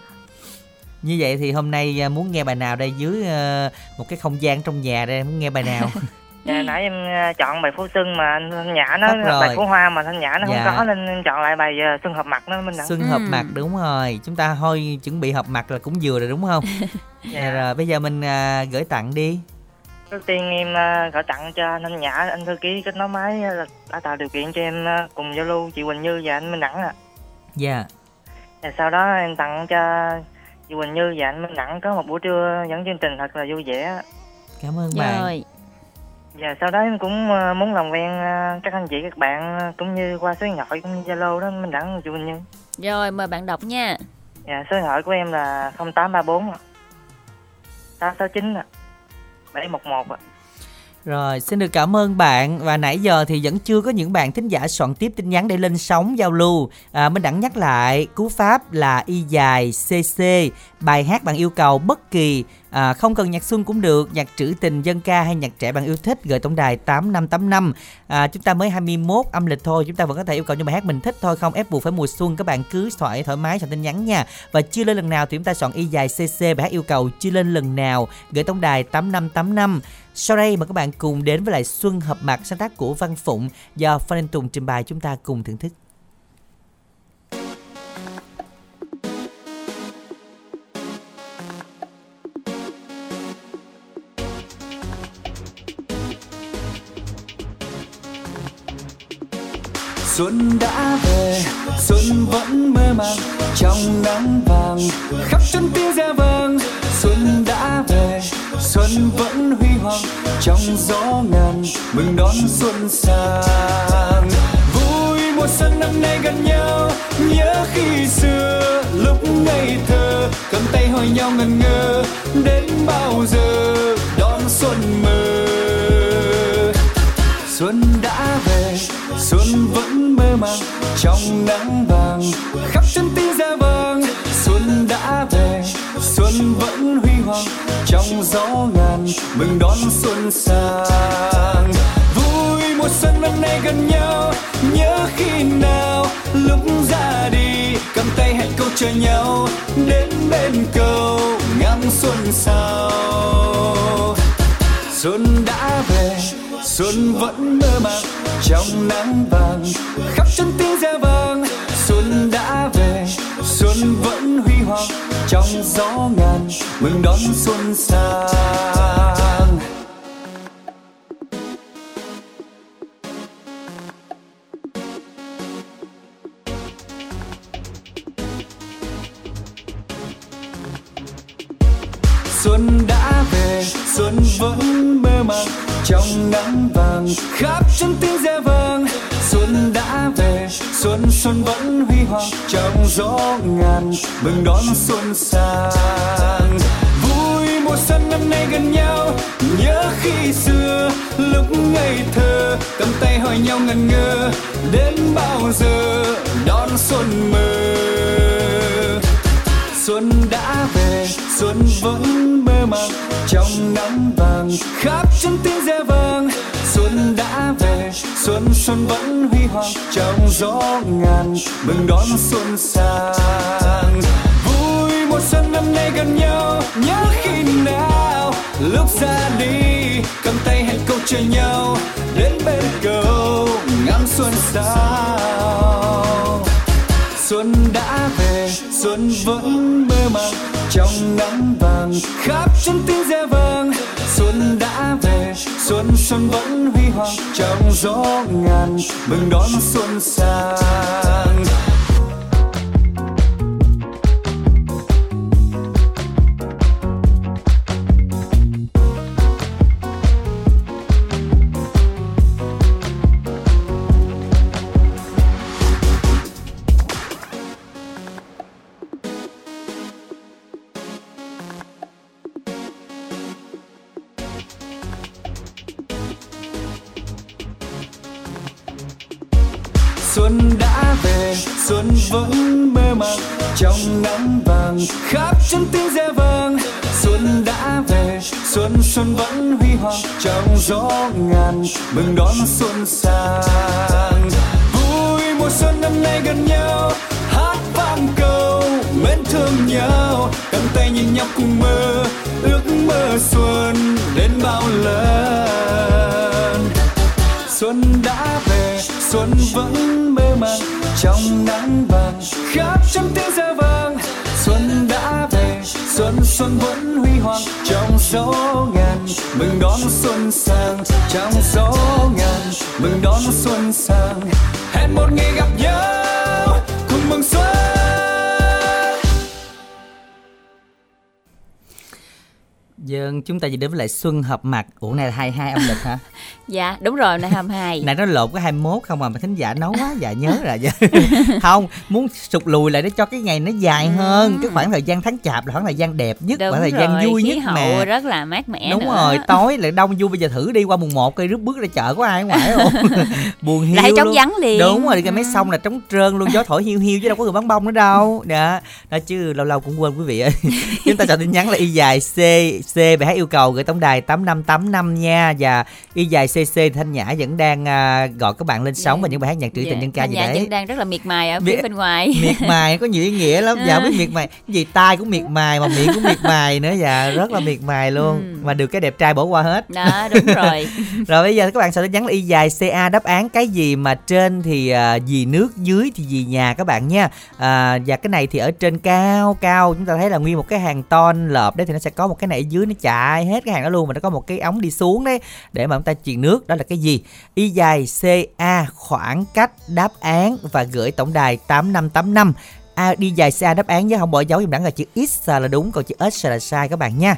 Speaker 1: như vậy thì hôm nay ờ, muốn nghe bài nào đây dưới ờ, một cái không gian trong nhà đây muốn nghe bài nào
Speaker 7: Dạ, nãy em ờ, chọn bài Phú Xuân mà anh Thanh Nhã nó bài Phú Hoa mà Thanh Nhã nó
Speaker 1: Dạ.
Speaker 7: không có nên em chọn lại bài ờ, Xuân hợp mặt nó Minh Đẳng.
Speaker 1: xuân hợp
Speaker 2: Ừ.
Speaker 1: mặt đúng rồi chúng ta thôi chuẩn bị hợp mặt là cũng vừa rồi đúng không
Speaker 7: Dạ.
Speaker 1: rồi bây giờ mình à, gửi tặng đi
Speaker 7: Trước tiên em ờ, gửi tặng cho anh Thanh Nhã, anh thư ký kết nối máy ờ, đã tạo điều kiện cho em ờ, cùng giao lưu chị Quỳnh Như và anh Minh Đẳng ạ.
Speaker 1: dạ
Speaker 7: Và sau đó em tặng cho chị Quỳnh Như và anh Minh Đẳng có một buổi trưa dẫn chương trình thật là vui vẻ.
Speaker 1: cảm ơn bạn
Speaker 2: Rồi.
Speaker 7: Và sau đó em cũng muốn làm quen các anh chị các bạn cũng như qua số điện thoại cũng như Zalo đó Minh Đẳng chị Quỳnh Như.
Speaker 2: Rồi mời bạn đọc nha.
Speaker 7: Dạ, số điện thoại của em là 0834 ạ. 869 ạ. 711 ạ.
Speaker 1: Rồi, xin được cảm ơn bạn và nãy giờ thì vẫn chưa có những bạn thính giả soạn tiếp tin nhắn để lên sóng giao lưu. À, mình Đẳng nhắc lại, cú pháp là y dài CC, bài hát bạn yêu cầu bất kỳ à, không cần nhạc xuân cũng được, nhạc trữ tình dân ca hay nhạc trẻ bạn yêu thích gửi tổng đài 8585. À, chúng ta mới 21 âm lịch thôi, chúng ta vẫn có thể yêu cầu những bài hát mình thích thôi không ép buộc phải mùa xuân các bạn cứ thoải thoải mái soạn tin nhắn nha. Và chưa lên lần nào thì chúng ta soạn y dài CC bài hát yêu cầu chưa lên lần nào gửi tổng đài 8585. Sau đây mời các bạn cùng đến với lại Xuân hợp mặt sáng tác của Văn Phụng do Phan Anh Tùng trình bày chúng ta cùng thưởng thức.
Speaker 8: Xuân đã về, xuân vẫn mơ màng trong nắng vàng khắp chân tiếng ra vang. Xuân đã về, xuân vẫn huy hoàng trong gió ngàn mừng đón xuân sang. Vui mùa xuân năm nay gần nhau, nhớ khi xưa lúc ngây thơ cầm tay hỏi nhau ngần ngơ đến bao giờ đón xuân mới. Xuân vẫn mơ màng, trong nắng vàng, khắp chân tim ra vàng. xuân đã về, xuân vẫn huy hoàng, trong gió ngàn mừng đón xuân sang vui mùa xuân năm nay gần nhau, nhớ khi nào, lúc ra đi, cầm tay hẹn câu chờ nhau, đến bên cầu ngắm xuân sao xuân đã về, xuân vẫn mơ màng trong nắng vàng, khắp chân tiếng reo vang xuân đã về, xuân vẫn huy hoàng trong gió ngàn, mừng đón xuân sang. Xuân đã về, xuân vẫn mơ màng trong nắng vàng, khắp chân tiếng reo vang xuân đã về, xuân xuân vẫn huy hoàng trong gió ngàn. Mừng đón xuân sang. Vui mùa xuân năm nay gần nhau, nhớ khi xưa, lúc ngây thơ. Cầm tay hỏi nhau ngần ngơ, đến bao giờ đón xuân mới? Xuân đã về, xuân vẫn mơ màng. Trong nắng vàng, khắp chân tiếng reo vang xuân đã về, xuân xuân vẫn huy hoàng. Trong gió ngàn, mừng đón xuân sang. Vui mùa xuân năm nay gần nhau, nhớ khi nào? Lúc ra đi, cầm tay hẹn câu chờ nhau. Đến bên cầu, ngắm xuân sao? Xuân đã về, xuân vẫn mơ màng. Trong nắng vàng khắp chân tiếng reo vang xuân đã về, xuân xuân vẫn huy hoàng. Trong gió ngàn mừng đón xuân sang. Trong nắng vàng, khắp chân tiếng reo vang xuân đã về, xuân xuân vẫn huy hoàng trong gió ngàn. Mừng đón xuân sang. Vui mùa xuân năm nay gần nhau, hát vang câu mến thương nhau. Cầm tay nhìn nhau cùng mơ, ước mơ xuân đến bao lần. Xuân đã về, xuân vẫn mơ màng trong nắng vàng khắp trăm tiếng reo vang xuân đã về, xuân xuân vẫn huy hoàng. Trong số ngàn, mừng đón xuân sang. Trong số ngàn, mừng đón xuân sang. Hẹn một ngày gặp nhau, cùng mừng xuân.
Speaker 1: Dân, chúng ta chỉ đến với lại Xuân hợp mặt. Ủa này là 22 âm lịch hả?
Speaker 2: Dạ, đúng rồi, nay 22.
Speaker 1: Nãy nó lộn cái 21 không mà mà thính giả nấu quá dạ nhớ rồi Không, muốn sụt lùi lại để cho cái ngày nó dài hơn Cái khoảng thời gian tháng chạp là khoảng thời gian đẹp nhất
Speaker 2: Đúng
Speaker 1: Khoảng thời gian
Speaker 2: rồi,
Speaker 1: vui nhất mà.
Speaker 2: rất là mát mẻ
Speaker 1: Đúng
Speaker 2: nữa.
Speaker 1: rồi, tối lại đông vui Bây giờ thử đi qua mùng 1 cây rước bước ra chợ có ai ngoài không? Buồn hiu
Speaker 2: Lại trống vắng liền.
Speaker 1: Đúng rồi, cái máy xong là trống trơn luôn Gió thổi hiu hiu chứ đâu có người bán bông nữa đâu. Đó, đó chứ lâu lâu cũng quên quý vị ơi. Chúng ta chọn tin nhắn là y dài C C bài hát yêu cầu gửi tổng đài 8585 nha. Và y dài CC Thanh Nhã vẫn đang à, gọi các bạn lên sóng
Speaker 2: Dạ.
Speaker 1: và những bài hát nhạc trữ
Speaker 2: Dạ,
Speaker 1: tình nhân ca
Speaker 2: Thanh
Speaker 1: gì
Speaker 2: Nhã
Speaker 1: đấy.
Speaker 2: vẫn đang rất là miệt mài ở
Speaker 1: Miệt-
Speaker 2: phía bên ngoài.
Speaker 1: miệt mài có nhiều ý nghĩa lắm. Dạ biết miệt mài cái gì tai cũng miệt mài mà miệng cũng miệt mài nữa. Dạ rất là miệt mài luôn.
Speaker 2: Ừ.
Speaker 1: mà được cái đẹp trai bỏ qua hết.
Speaker 2: Đó, đúng rồi.
Speaker 1: rồi bây giờ các bạn sẽ nhắn là y dài ca đáp án cái gì mà trên thì à, gì nước dưới thì gì nhà các bạn nha. À, và cái này thì ở trên cao cao chúng ta thấy là nguyên một cái hàng ton lợp đấy thì nó sẽ có một cái này ở dưới nó chạy hết cái hàng đó luôn mà nó có một cái ống đi xuống đấy để mà chúng ta truyền nước. Đó là cái gì? Y dài ca khoảng cách đáp án và gửi tổng đài 8585 à, đi dài xa đáp án nhé không bỏ dấu dùm đẳng là chữ x là đúng còn chữ s là sai các bạn nha.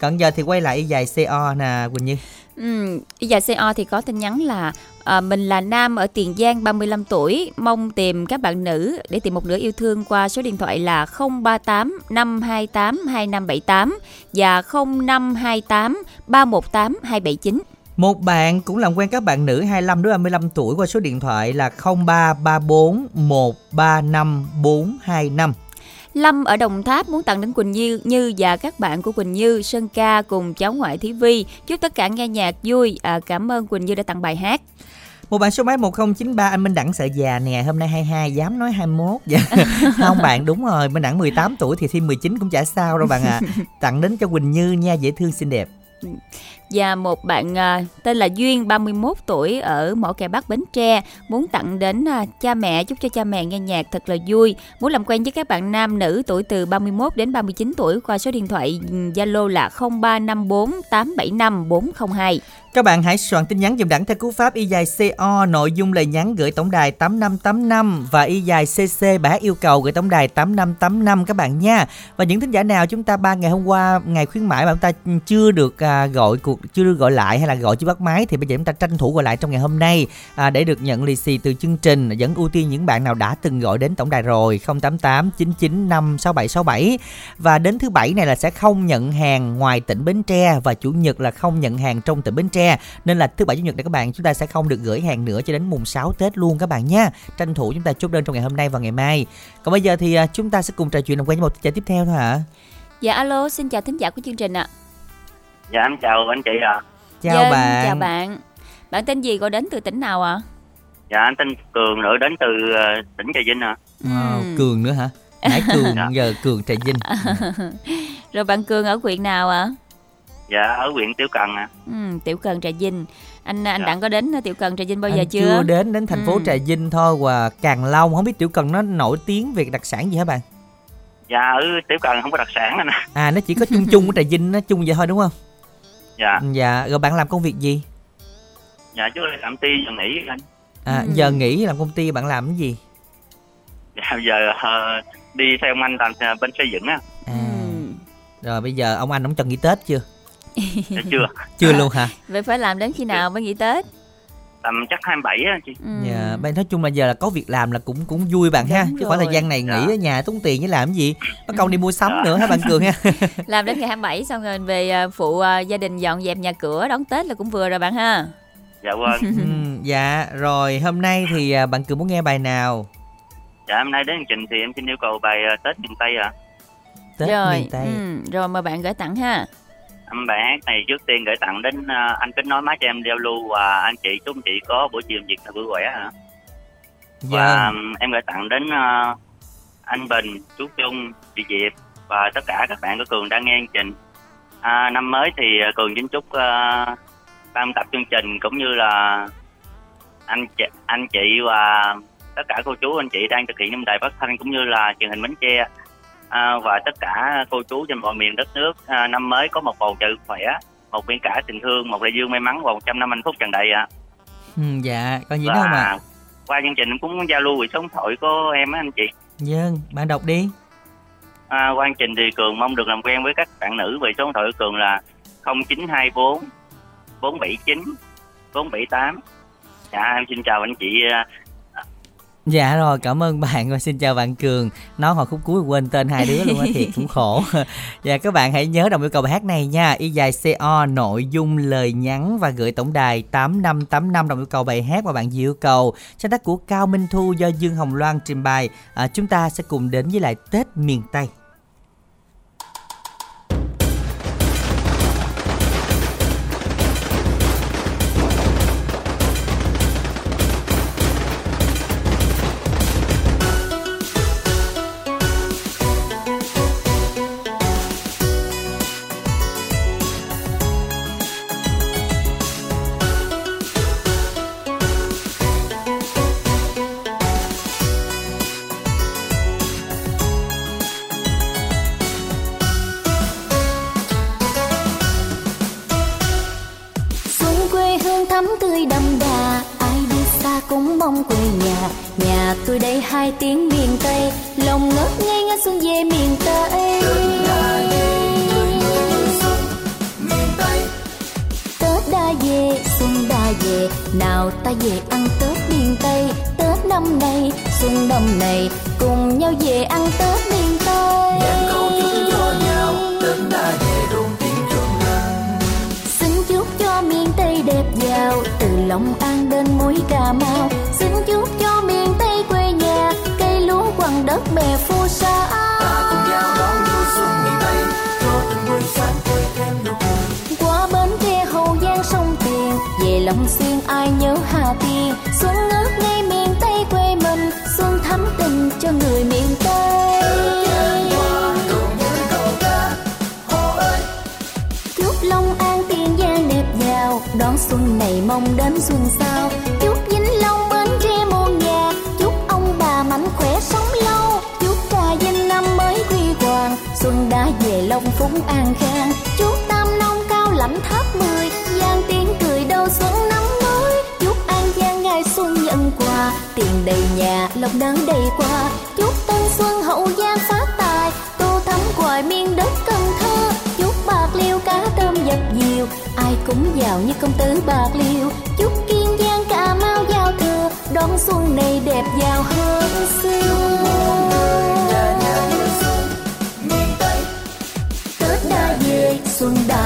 Speaker 1: Còn giờ thì quay lại y dài co nè quỳnh như
Speaker 2: Ừ, bây giờ CO thì có tin nhắn là à, mình là nam ở Tiền Giang 35 tuổi, mong tìm các bạn nữ để tìm một nửa yêu thương qua số điện thoại là 038 528 2578 và 0528 318 279.
Speaker 1: Một bạn cũng làm quen các bạn nữ 25 đến 35 tuổi qua số điện thoại là 0334 135 425.
Speaker 2: Lâm ở Đồng Tháp muốn tặng đến Quỳnh Như, Như và các bạn của Quỳnh Như, Sơn Ca cùng cháu ngoại Thí Vi. Chúc tất cả nghe nhạc vui. À, cảm ơn Quỳnh Như đã tặng bài hát.
Speaker 1: Một bạn số máy 1093 anh Minh Đẳng sợ già nè, hôm nay 22 dám nói 21. Dạ. Không bạn đúng rồi, Minh Đẳng 18 tuổi thì thêm 19 cũng chả sao đâu bạn ạ. Tặng đến cho Quỳnh Như nha, dễ thương xinh đẹp.
Speaker 2: Và một bạn à, tên là Duyên 31 tuổi, ở Mỏ Kè Bắc Bến Tre muốn tặng đến à, cha mẹ, chúc cho cha mẹ nghe nhạc thật là vui. Muốn làm quen với các bạn nam nữ tuổi từ 31 đến 39 tuổi qua số điện thoại ừ, Zalo là 0354 875 402.
Speaker 1: Các bạn hãy soạn tin nhắn dùm đẳng theo cú pháp y dài CO nội dung lời nhắn gửi tổng đài 8585 và y dài CC bả yêu cầu gửi tổng đài 8585 các bạn nha. Và những thính giả nào chúng ta ba ngày hôm qua ngày khuyến mãi mà chúng ta chưa được à, gọi cuộc chưa gọi lại hay là gọi chưa bắt máy thì bây giờ chúng ta tranh thủ gọi lại trong ngày hôm nay à, để được nhận lì xì từ chương trình. Vẫn ưu tiên những bạn nào đã từng gọi đến tổng đài rồi 088 99 56767 và đến thứ bảy này là sẽ không nhận hàng ngoài tỉnh Bến Tre và chủ nhật là không nhận hàng trong tỉnh Bến Tre nên là thứ bảy chủ nhật này các bạn chúng ta sẽ không được gửi hàng nữa cho đến mùng 6 Tết luôn các bạn nha tranh thủ chúng ta chốt đơn trong ngày hôm nay và ngày mai còn bây giờ thì à, chúng ta sẽ cùng trò chuyện làm quen với một giả tiếp theo thôi hả
Speaker 2: Dạ alo, xin chào thính giả của chương trình ạ.
Speaker 9: Dạ em chào anh chị ạ.
Speaker 1: chào
Speaker 2: Dân,
Speaker 1: bạn
Speaker 2: Chào bạn. Bạn tên gì gọi đến từ tỉnh nào ạ?
Speaker 9: Dạ anh tên Cường nữa đến từ ờ, tỉnh Trà Vinh ạ.
Speaker 1: Wow,
Speaker 2: Ừ.
Speaker 1: cường nữa hả nãy cường
Speaker 9: Dạ.
Speaker 1: giờ cường trà vinh
Speaker 2: Rồi bạn Cường ở huyện nào ạ?
Speaker 9: Dạ ở huyện Tiểu Cần ạ.
Speaker 2: Ừ, Tiểu Cần Trà Vinh. Anh anh
Speaker 9: Dạ.
Speaker 2: Đặng có đến Tiểu Cần Trà Vinh bao giờ
Speaker 1: Anh
Speaker 2: chưa?
Speaker 1: chưa đến đến thành phố
Speaker 2: Ừ.
Speaker 1: trà vinh thôi và càng long không biết tiểu cần nó nổi tiếng về đặc sản gì hả bạn
Speaker 9: Dạ ở Tiểu Cần không có đặc sản anh
Speaker 1: à nó chỉ có chung chung của trà vinh nó chung vậy thôi đúng không
Speaker 9: Dạ
Speaker 1: dạ rồi bạn làm công việc gì
Speaker 9: dạ chú làm ty giờ nghỉ anh.
Speaker 1: à
Speaker 2: Ừ.
Speaker 1: giờ nghỉ làm công ty bạn làm cái gì
Speaker 9: Dạ giờ ờ, đi theo ông anh làm bên xây dựng á.
Speaker 1: à
Speaker 2: Ừ.
Speaker 1: rồi bây giờ ông anh ông cho nghỉ tết chưa
Speaker 9: Dạ chưa.
Speaker 1: chưa luôn hả
Speaker 2: Vậy phải làm đến khi nào mới nghỉ Tết?
Speaker 9: Tầm chắc 27 á anh chị.
Speaker 2: Ừ.
Speaker 1: dạ bên nói chung là giờ là có việc làm là cũng cũng vui bạn ha chứ khoảng thời gian này nghỉ
Speaker 9: Dạ.
Speaker 1: ở nhà tốn tiền với làm cái gì bắt công đi mua sắm
Speaker 9: Dạ.
Speaker 1: nữa hả bạn cường ha
Speaker 2: Làm đến ngày 27 xong rồi về à, phụ à, gia đình dọn dẹp nhà cửa đón Tết là cũng vừa rồi bạn ha.
Speaker 9: Dạ vâng.
Speaker 1: ừ, dạ rồi hôm nay thì à, bạn cường muốn nghe bài nào
Speaker 9: Dạ hôm nay đến chương trình thì em xin yêu cầu bài Tết miền Tây ạ.
Speaker 1: tết
Speaker 2: rồi,
Speaker 1: miền tây
Speaker 2: ừ, rồi mời bạn gửi tặng ha.
Speaker 9: Bài hát này trước tiên gửi tặng đến ờ, anh kết nối má cho em giao lưu và anh chị chúc chị có buổi chiều việc thật vui ạ. Và
Speaker 1: dạ
Speaker 9: um, em gửi tặng đến ờ, anh Bình, chú Trung, chị Diệp và tất cả các bạn của Cường đang nghe chương trình. À, năm mới thì ờ, Cường xin chúc uh, ban tập chương trình cũng như là anh chị, anh chị và tất cả cô chú anh chị đang thực hiện trong đài phát thanh cũng như là truyền hình Bến Tre à, và tất cả cô chú trên mọi miền đất nước à, năm mới có một bầu trời khỏe, một biển cả tình thương, một đại dương may mắn và một trăm năm hạnh phúc tràn đầy ạ.
Speaker 1: ừ, dạ còn gì nữa không ạ
Speaker 9: qua chương trình cũng muốn giao lưu về số điện thoại của em á anh chị.
Speaker 1: Dân, bạn đọc đi.
Speaker 9: À, qua chương trình thì Cường mong được làm quen với các bạn nữ về số điện thoại của Cường là 0924 479 478. Dạ em xin chào anh chị à,
Speaker 1: Dạ rồi, cảm ơn bạn và xin chào bạn Cường. Nói hồi khúc cuối quên tên hai đứa luôn á, thiệt cũng khổ. Dạ các bạn hãy nhớ đồng yêu cầu bài hát này nha. Y dài CO nội dung lời nhắn và gửi tổng đài 8585 đồng yêu cầu bài hát mà bạn yêu cầu. Sáng tác của Cao Minh Thu do Dương Hồng Loan trình bày. À, chúng ta sẽ cùng đến với lại Tết miền Tây.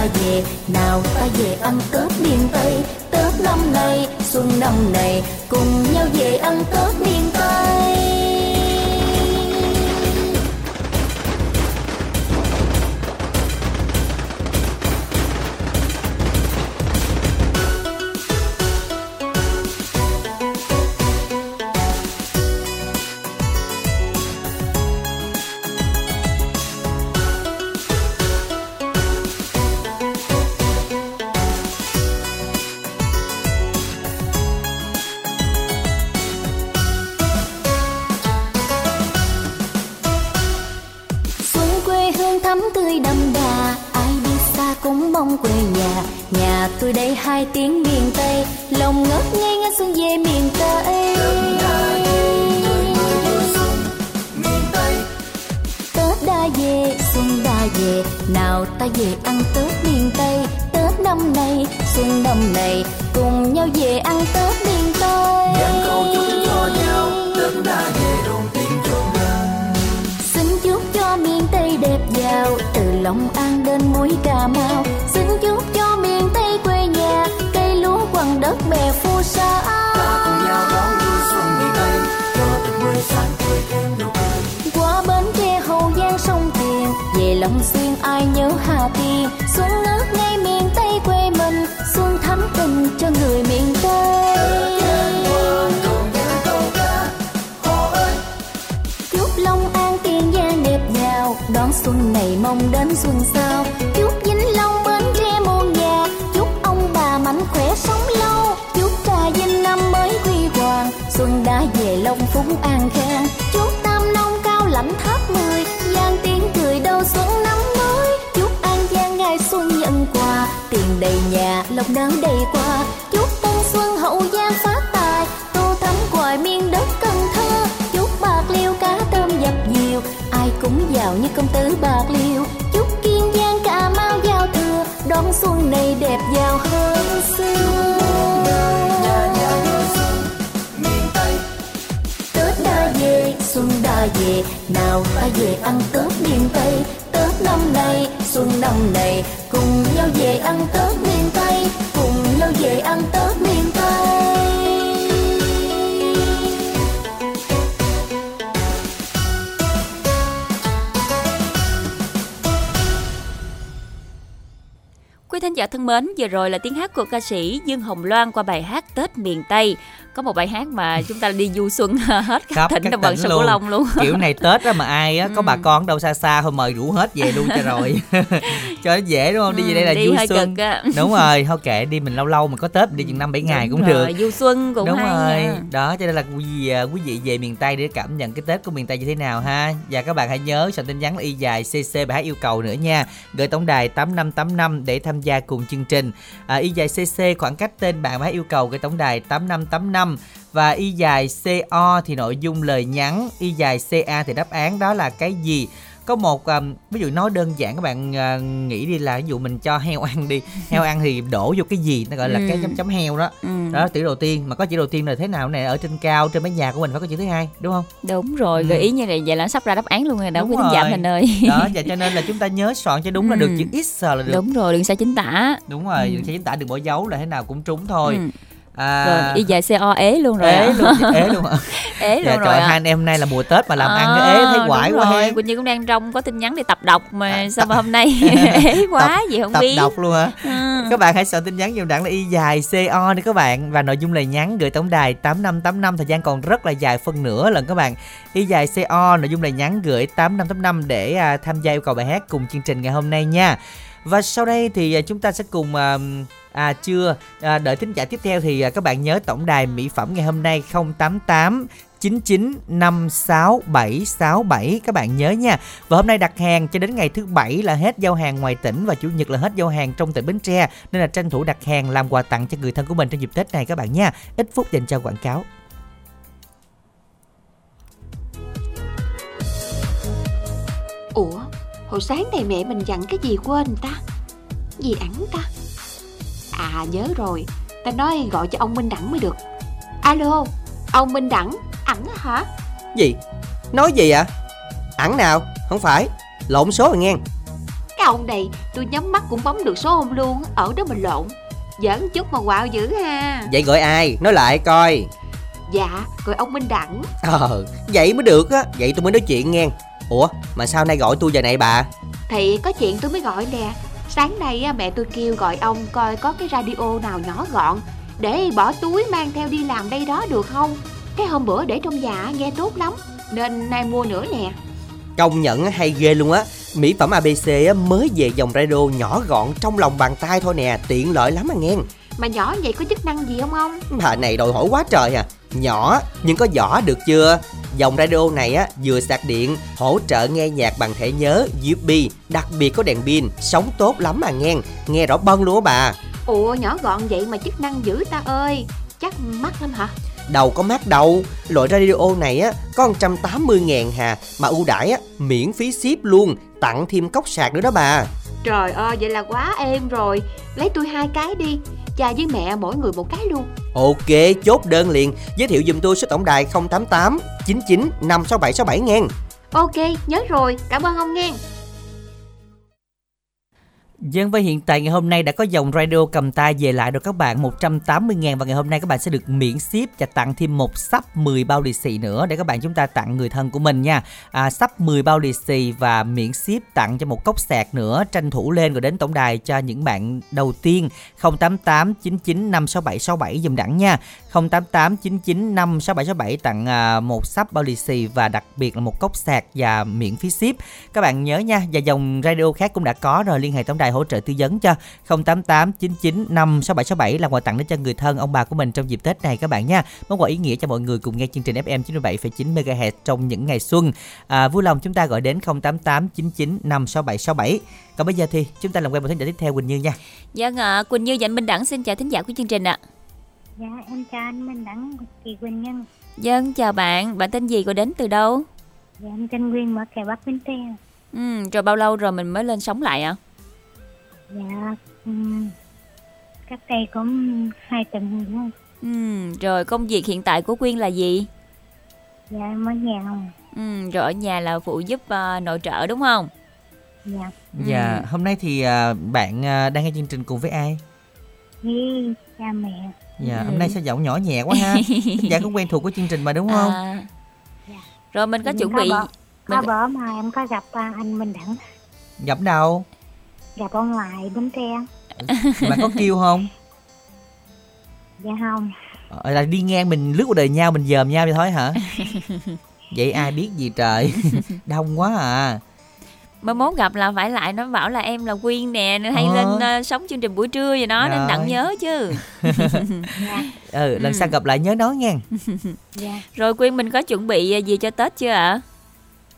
Speaker 4: Ta về,
Speaker 10: nào ta về ăn Tết miền Tây. Tết năm nay, xuân năm này, cùng nhau về ăn Tết miền Tây.
Speaker 2: Vừa rồi là tiếng hát của ca sĩ Dương Hồng Loan qua bài hát Tết miền Tây. Có một bài hát mà chúng ta đi du xuân hết các
Speaker 1: Khắp
Speaker 2: tỉnh đồng bằng sông
Speaker 1: luôn.
Speaker 2: Cửu Long luôn.
Speaker 1: kiểu này tết á mà ai á có bà con đâu xa xa thôi mời rủ hết về luôn cho rồi cho nó dễ đúng không đi về đây là
Speaker 2: Ừ, đi
Speaker 1: vui
Speaker 2: hơi
Speaker 1: xuân
Speaker 2: cực á.
Speaker 1: đúng rồi thôi kệ đi mình lâu lâu mình có tết mình đi chừng năm bảy ngày cũng
Speaker 2: Đúng
Speaker 1: được
Speaker 2: rồi, Du xuân cũng
Speaker 1: đúng
Speaker 2: hay
Speaker 1: rồi
Speaker 2: nha.
Speaker 1: đó cho nên là quý vị, à, quý vị về miền tây để cảm nhận cái tết của miền tây như thế nào ha và các bạn hãy nhớ soạn tin nhắn là y dài cc bài hát yêu cầu nữa nha gửi tổng đài tám năm tám năm để tham gia cùng chương trình à, y dài cc khoảng cách tên bạn và yêu cầu gửi tổng đài tám năm tám năm. Và y dài co thì nội dung lời nhắn y dài ca thì đáp án đó là cái gì? Có một um, ví dụ nói đơn giản các bạn à, nghĩ đi là ví dụ mình cho heo ăn đi heo ăn thì đổ vô cái gì nó gọi là
Speaker 2: Ừ.
Speaker 1: cái chấm chấm heo đó
Speaker 2: Ừ.
Speaker 1: đó chữ đầu tiên mà có chữ đầu tiên là thế nào này ở trên cao trên mái nhà của mình phải có chữ thứ hai đúng không
Speaker 2: Đúng rồi,
Speaker 1: Ừ.
Speaker 2: gợi ý như này vậy là sắp ra đáp án luôn rồi đó quý thính giả mình ơi.
Speaker 1: đó và cho nên là chúng ta nhớ soạn cho đúng là được
Speaker 2: Ừ.
Speaker 1: chữ x là được
Speaker 2: Đúng rồi, đừng sai chính tả.
Speaker 1: đúng rồi
Speaker 2: Ừ.
Speaker 1: đừng chính tả đừng bỏ dấu là thế nào cũng trúng thôi
Speaker 2: Ừ.
Speaker 1: à,
Speaker 2: Rồi, y dài CO ế luôn rồi.
Speaker 1: ế luôn ế luôn ạ
Speaker 2: ế
Speaker 1: dạ,
Speaker 2: luôn
Speaker 1: trời
Speaker 2: rồi.
Speaker 1: ơi,
Speaker 2: ạ.
Speaker 1: hai anh em hôm nay là mùa tết mà làm ăn
Speaker 2: À,
Speaker 1: cái ế thấy quải quá
Speaker 2: rồi. Quỳnh Như cũng đang trong có tin nhắn để tập đọc mà
Speaker 1: À,
Speaker 2: sao
Speaker 1: tập-
Speaker 2: mà hôm nay ế quá gì không
Speaker 1: tập
Speaker 2: biết.
Speaker 1: đọc luôn hả
Speaker 2: Ừ.
Speaker 1: các bạn hãy soạn tin nhắn dùm đẳng là y dài co đi các bạn và nội dung lời nhắn gửi tổng đài tám năm tám năm thời gian còn rất là dài phân nửa lần các bạn y dài co nội dung lời nhắn gửi tám năm tám năm để à, tham gia yêu cầu bài hát cùng chương trình ngày hôm nay nha và sau đây thì à, chúng ta sẽ cùng à, à chưa à, đợi thính giả tiếp theo thì à, các bạn nhớ tổng đài mỹ phẩm ngày hôm nay 088 9956767 các bạn nhớ nha. Và hôm nay đặt hàng cho đến ngày thứ bảy là hết giao hàng ngoài tỉnh và chủ nhật là hết giao hàng trong tỉnh Bến Tre nên là tranh thủ đặt hàng làm quà tặng cho người thân của mình trong dịp Tết này các bạn nha. Ít phút dành cho quảng cáo.
Speaker 11: Ủa Hồi sáng này mẹ mình dặn cái gì quên ta Gì ẵn ta À nhớ rồi. Ta nói gọi cho ông Minh Đẳng mới được. Alo Ông Minh Đẳng Ẵng hả?
Speaker 12: Gì? Nói gì ạ Ẵng nào? Không phải. Lộn số rồi nghe.
Speaker 11: Cái ông này tôi nhắm mắt cũng bấm được số ông luôn Ở đó mình lộn. Giỡn chút mà quạo dữ ha.
Speaker 12: Vậy gọi ai? Nói lại coi.
Speaker 11: Dạ gọi ông Minh Đẳng.
Speaker 12: Ờ Vậy mới được á. Vậy tôi mới nói chuyện nghe. Ủa Mà sao nay gọi tôi giờ này bà?
Speaker 11: Thì có chuyện tôi mới gọi nè Sáng nay mẹ tôi kêu gọi ông coi có cái radio nào nhỏ gọn Để bỏ túi mang theo đi làm đây đó được không? Cái hôm bữa để trong nhà nghe tốt lắm, Nên nay mua nữa nè.
Speaker 12: Công nhận hay ghê luôn á. Mỹ phẩm ABC mới về dòng radio nhỏ gọn trong lòng bàn tay thôi nè, Tiện lợi lắm à nghe.
Speaker 11: Mà nhỏ vậy có chức năng gì không ông?
Speaker 12: Bà này đòi hỏi quá trời à. Nhỏ nhưng có vỏ được chưa? Dòng radio này á vừa sạc điện Hỗ trợ nghe nhạc bằng thẻ nhớ USB Đặc biệt có đèn pin Sống tốt lắm à nghe. Nghe rõ bân luôn á bà.
Speaker 11: Ủa nhỏ gọn vậy mà chức năng dữ ta ơi. Chắc mắc lắm hả?
Speaker 12: Đầu có mát đâu. Loại radio này á có 180 ngàn hà Mà ưu đãi á miễn phí ship luôn Tặng thêm cốc sạc nữa đó bà.
Speaker 11: Trời ơi vậy là quá êm rồi. Lấy tôi hai cái đi Cha với mẹ mỗi người một cái luôn.
Speaker 12: Ok chốt đơn liền. Giới thiệu dùm tôi số tổng đài 088 99 56767 ngàn
Speaker 11: Ok nhớ rồi. Cảm ơn ông nghe
Speaker 1: Dân với hiện tại ngày hôm nay đã có dòng radio cầm tay về lại rồi các bạn. 180 ngàn và ngày hôm nay các bạn sẽ được miễn ship và tặng thêm một sắp 10 bao lì xì nữa để các bạn chúng ta tặng người thân của mình nha. À, Sắp 10 bao lì xì và miễn ship tặng cho một cốc sạc nữa tranh thủ lên rồi đến tổng đài cho những bạn đầu tiên. 088 99 567 67 dùm đẳng nha. 0889956767 tặng à, một sắp bao lì xì và đặc biệt là một cốc sạc và miễn phí ship các bạn nhớ nha và dòng radio khác cũng đã có rồi liên hệ tổng đài hỗ trợ tư vấn cho 0889956767 là quà tặng đến cho người thân ông bà của mình trong dịp Tết này các bạn nha món quà ý nghĩa cho mọi người cùng nghe chương trình FM 97,9 MHz trong những ngày xuân à, vui lòng chúng ta gọi đến 0889956767. còn bây giờ thì chúng ta làm quen một thính giả tiếp theo Quỳnh Như nha
Speaker 2: Vâng ạ, Quỳnh Như và anh Minh Đẳng xin chào thính giả của chương trình ạ.
Speaker 13: Dạ em chào anh Minh Đẳng chị Quỳnh Nhân.
Speaker 2: Vâng, chào bạn, bạn tên gì và đến từ đâu?
Speaker 13: Dạ em tên Nguyên mở kè Bắc Bến Tre.
Speaker 2: Ừ, rồi bao lâu rồi mình mới lên sống lại ạ?
Speaker 13: Dạ um, cách đây cũng hai tuần nữa
Speaker 2: Ừ, rồi công việc hiện tại của Quyên là gì?
Speaker 13: Dạ em ở nhà không?
Speaker 2: Ừ, rồi ở nhà là phụ giúp ờ, nội trợ đúng không?
Speaker 13: Dạ.
Speaker 1: Dạ hôm nay thì à, bạn à, đang nghe chương trình cùng với ai?
Speaker 13: Với cha mẹ
Speaker 1: Dạ
Speaker 2: Ừ.
Speaker 1: hôm nay sao giọng nhỏ nhẹ quá ha? Giả cũng quen thuộc của chương trình mà đúng không?
Speaker 2: À, rồi mình có
Speaker 13: Mình
Speaker 2: chuẩn
Speaker 13: có
Speaker 2: bị
Speaker 13: bữa-
Speaker 2: mình
Speaker 13: bữa mà em có gặp à, anh Minh Đẳng.
Speaker 1: Gặp đâu?
Speaker 13: Gặp ở ngoài Bến Tre.
Speaker 1: Bạn có kêu không?
Speaker 13: Dạ không.
Speaker 1: Ờ, là đi ngang mình lướt qua đời nhau mình dòm nhau vậy thôi hả? Vậy ai biết gì trời? Đông quá à
Speaker 2: mới mốt gặp là phải lại nó bảo là em là Quyên nè nên hay
Speaker 1: Ờ.
Speaker 2: lên ờ, sống chương trình buổi trưa vậy đó nên đặng nhớ chứ.
Speaker 13: Dạ
Speaker 1: ừ lần
Speaker 2: Ừ.
Speaker 1: sau gặp lại nhớ nói nghe
Speaker 13: Dạ
Speaker 2: Rồi Quyên mình có chuẩn bị ờ, gì cho Tết chưa ạ?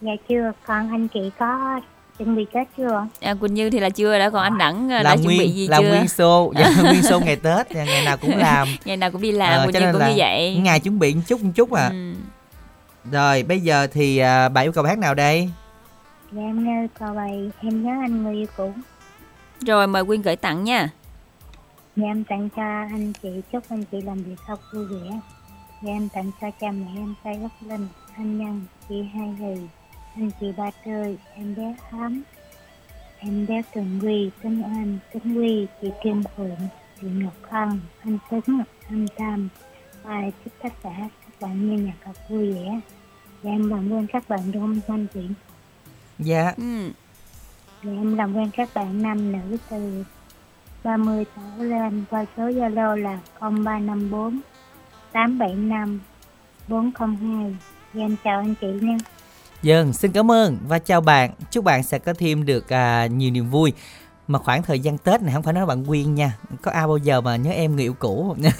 Speaker 13: Dạ chưa Còn anh chị có chuẩn bị Tết chưa
Speaker 2: À, Quỳnh Như thì là chưa đã còn anh Đẳng ờ, đã
Speaker 1: làm
Speaker 2: chuẩn bị
Speaker 1: nguyên
Speaker 2: gì
Speaker 1: làm
Speaker 2: chưa?
Speaker 1: nguyên show dạ, nguyên show ngày tết dạ, ngày nào cũng làm
Speaker 2: Ngày nào cũng đi làm,
Speaker 1: Ờ,
Speaker 2: Quỳnh
Speaker 1: cho
Speaker 2: Như
Speaker 1: nên
Speaker 2: cũng
Speaker 1: là
Speaker 2: như vậy.
Speaker 1: ngày chuẩn bị một chút một chút à
Speaker 2: Ừ.
Speaker 1: rồi bây giờ thì à, bà yêu cầu hát nào đây
Speaker 13: Dạ em nghe câu bài Em nhớ anh người yêu cũ.
Speaker 2: Rồi mời Quyên gửi tặng nha.
Speaker 13: Dạ em tặng cho anh chị Chúc anh chị làm việc thật vui vẻ. Dạ em tặng cho cha mẹ em Tây Bắc Linh Anh Nhân Chị Hai Lì Anh chị Ba Tươi Em bé Thắm Em bé Tường Quy Tính Anh Tính Quy Chị Kim Phượng Chị Ngọc Hân Anh Tính Anh Tam. Và chúc tất cả các bạn nghe nhạc thật vui vẻ. Dạ em làm ơn các bạn đúng không anh chị
Speaker 1: dạ
Speaker 2: Ừ.
Speaker 13: Dạ, em làm quen các bạn nam nữ từ 30 trở lên qua số Zalo là 0354 875 402. Dạ, em chào anh chị nha.
Speaker 1: Dân, xin cảm ơn và chào bạn. Chúc bạn sẽ có thêm được à, nhiều niềm vui. Mà khoảng thời gian Tết này không phải nói bạn Quyên nha. Có ai bao giờ mà nhớ em người yêu cũ không?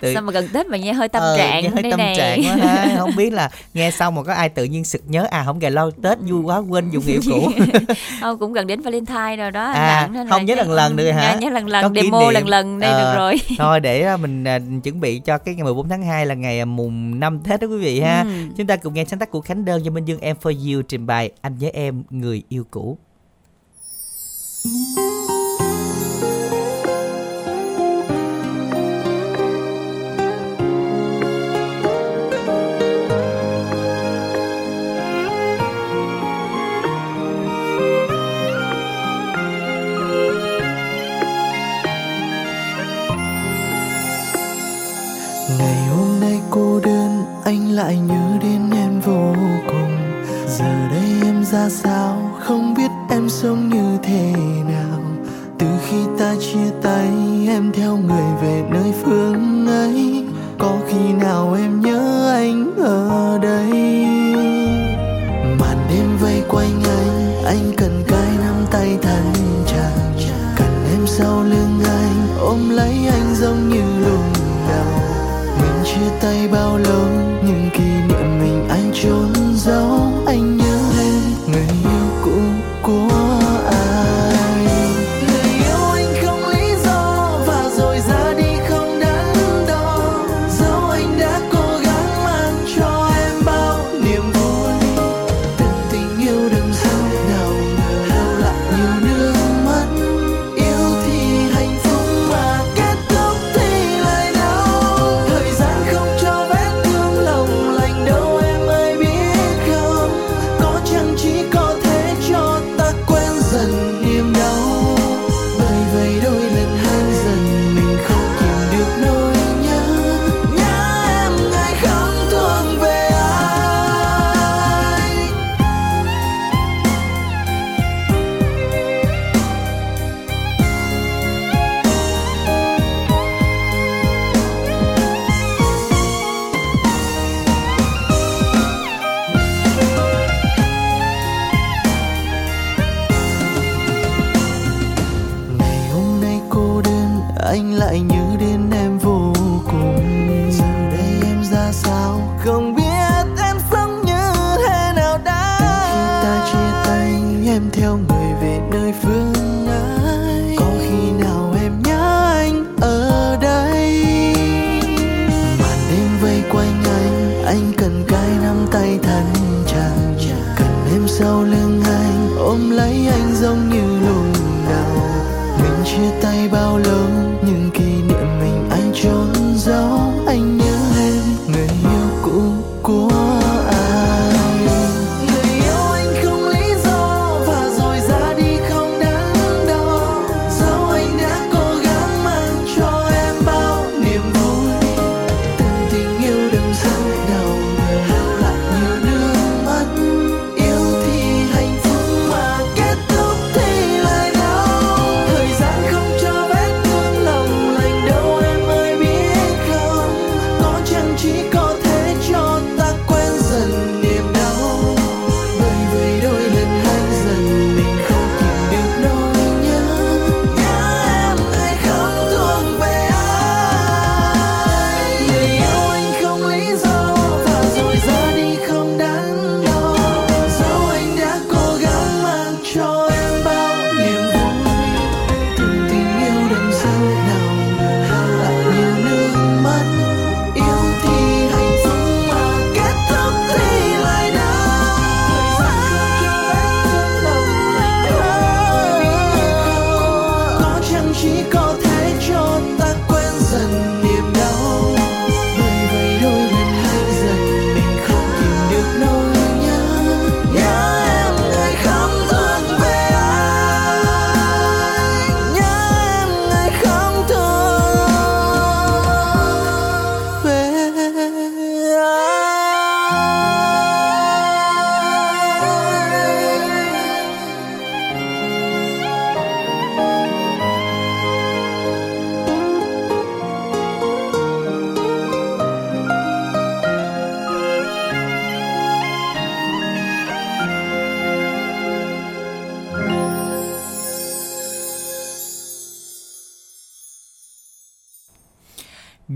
Speaker 1: Tự-
Speaker 2: Sao mà gần Tết mà nghe hơi tâm
Speaker 1: Ờ,
Speaker 2: trạng
Speaker 1: nghe hơi tâm
Speaker 2: này.
Speaker 1: trạng quá ha. Không biết là nghe xong mà có ai tự nhiên sực nhớ à không gà lo Tết vui quá quên dùng yêu cũ.
Speaker 2: Không cũng gần đến Valentine rồi đó
Speaker 1: À,
Speaker 2: nên
Speaker 1: không nhớ lần lần nữa hả?
Speaker 2: Nhớ, lần lần
Speaker 1: Có
Speaker 2: demo
Speaker 1: niệm.
Speaker 2: lần lần đây
Speaker 1: Ờ,
Speaker 2: được rồi.
Speaker 1: Thôi để à, mình à, chuẩn bị cho cái ngày 14 tháng 2 là ngày à, mùng 5 Tết đó quý vị ha.
Speaker 2: Ừ.
Speaker 1: Chúng ta cùng nghe sáng tác của Khánh Đơn do Minh Dương Em For You trình bày Anh nhớ em người yêu cũ
Speaker 14: lại nhớ đến em vô cùng. Giờ đây em ra sao? Không biết em sống như thế nào. Từ khi ta chia tay, em theo người về nơi phương ấy. Có khi nào em nhớ anh ở đây? Màn đêm vây quanh anh anh cần cái nắm tay thân chàng cần em sau lưng anh, ôm lấy anh giống như lúc đầu mình chia tay bao lâu, nhưng kỷ niệm mình anh trốn giấu.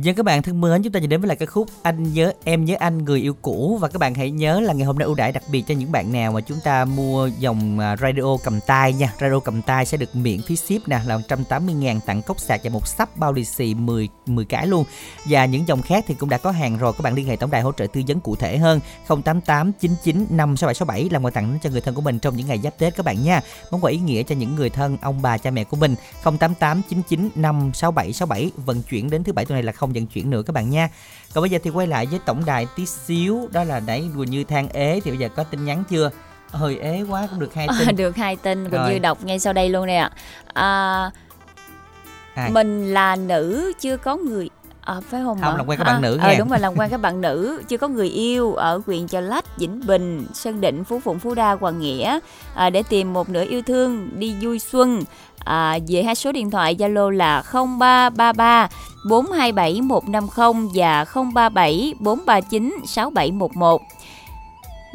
Speaker 1: Dân các bạn thân mến, chúng ta sẽ đến với lại ca khúc Anh nhớ em nhớ anh người yêu cũ và các bạn hãy nhớ là ngày hôm nay ưu đãi đặc biệt cho những bạn nào mà chúng ta mua dòng à, radio cầm tay nha. Radio cầm tay sẽ được miễn phí ship nè là 180 000 tặng cốc sạc và một sắp bao lì xì 10 10 cái luôn. Và những dòng khác thì cũng đã có hàng rồi, các bạn liên hệ tổng đài hỗ trợ tư vấn cụ thể hơn 088 99 56767 làm quà tặng cho người thân của mình trong những ngày giáp Tết các bạn nha. Món quà ý nghĩa cho những người thân, ông bà, cha mẹ của mình 088 99 56767 vận chuyển đến thứ bảy tuần này là không vận chuyển nữa các bạn nha. Còn bây giờ thì quay lại với tổng đài tí xíu đó là nãy vừa như than ế thì bây giờ có tin nhắn chưa? Hơi ế quá cũng được hai tin.
Speaker 2: À, được hai tin Quỳnh. Như đọc ngay sau đây luôn nè à,
Speaker 1: Ai?
Speaker 2: mình là nữ chưa có người À, phải không
Speaker 1: Không,
Speaker 2: ạ?
Speaker 1: làm quen các bạn
Speaker 2: À,
Speaker 1: nữ
Speaker 2: ờ,
Speaker 1: nghe.
Speaker 2: đúng rồi làm quen các bạn nữ chưa có người yêu ở huyện Chợ Lách Vĩnh Bình Sơn Định Phú Phụng Phú Đa Hoàng Nghĩa à, để tìm một nửa yêu thương đi vui xuân à, về hai số điện thoại Zalo là 0333 427 150 và 037 439 6711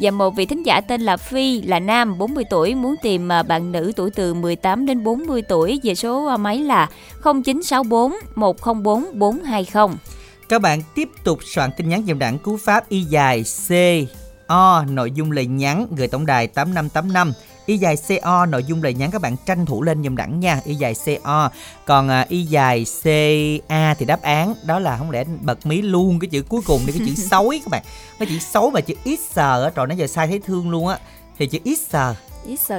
Speaker 2: và một vị thính giả tên là Phi, là nam 40 tuổi, muốn tìm à, bạn nữ tuổi từ 18 đến 40 tuổi về số à, máy là 0964 104 420.
Speaker 1: Các bạn tiếp tục soạn tin nhắn dòng đảng cú pháp y dài C O, nội dung lời nhắn gửi tổng đài 8585 y dài CO nội dung lời nhắn các bạn tranh thủ lên dùm đẳng nha. Y dài CO còn à, y dài CA thì đáp án đó là không lẽ bật mí luôn cái chữ cuối cùng đi cái chữ xối các bạn. Cái chữ xấu mà chữ x ở trời nó giờ sai thấy thương luôn á. Thì chữ
Speaker 2: Ít sờ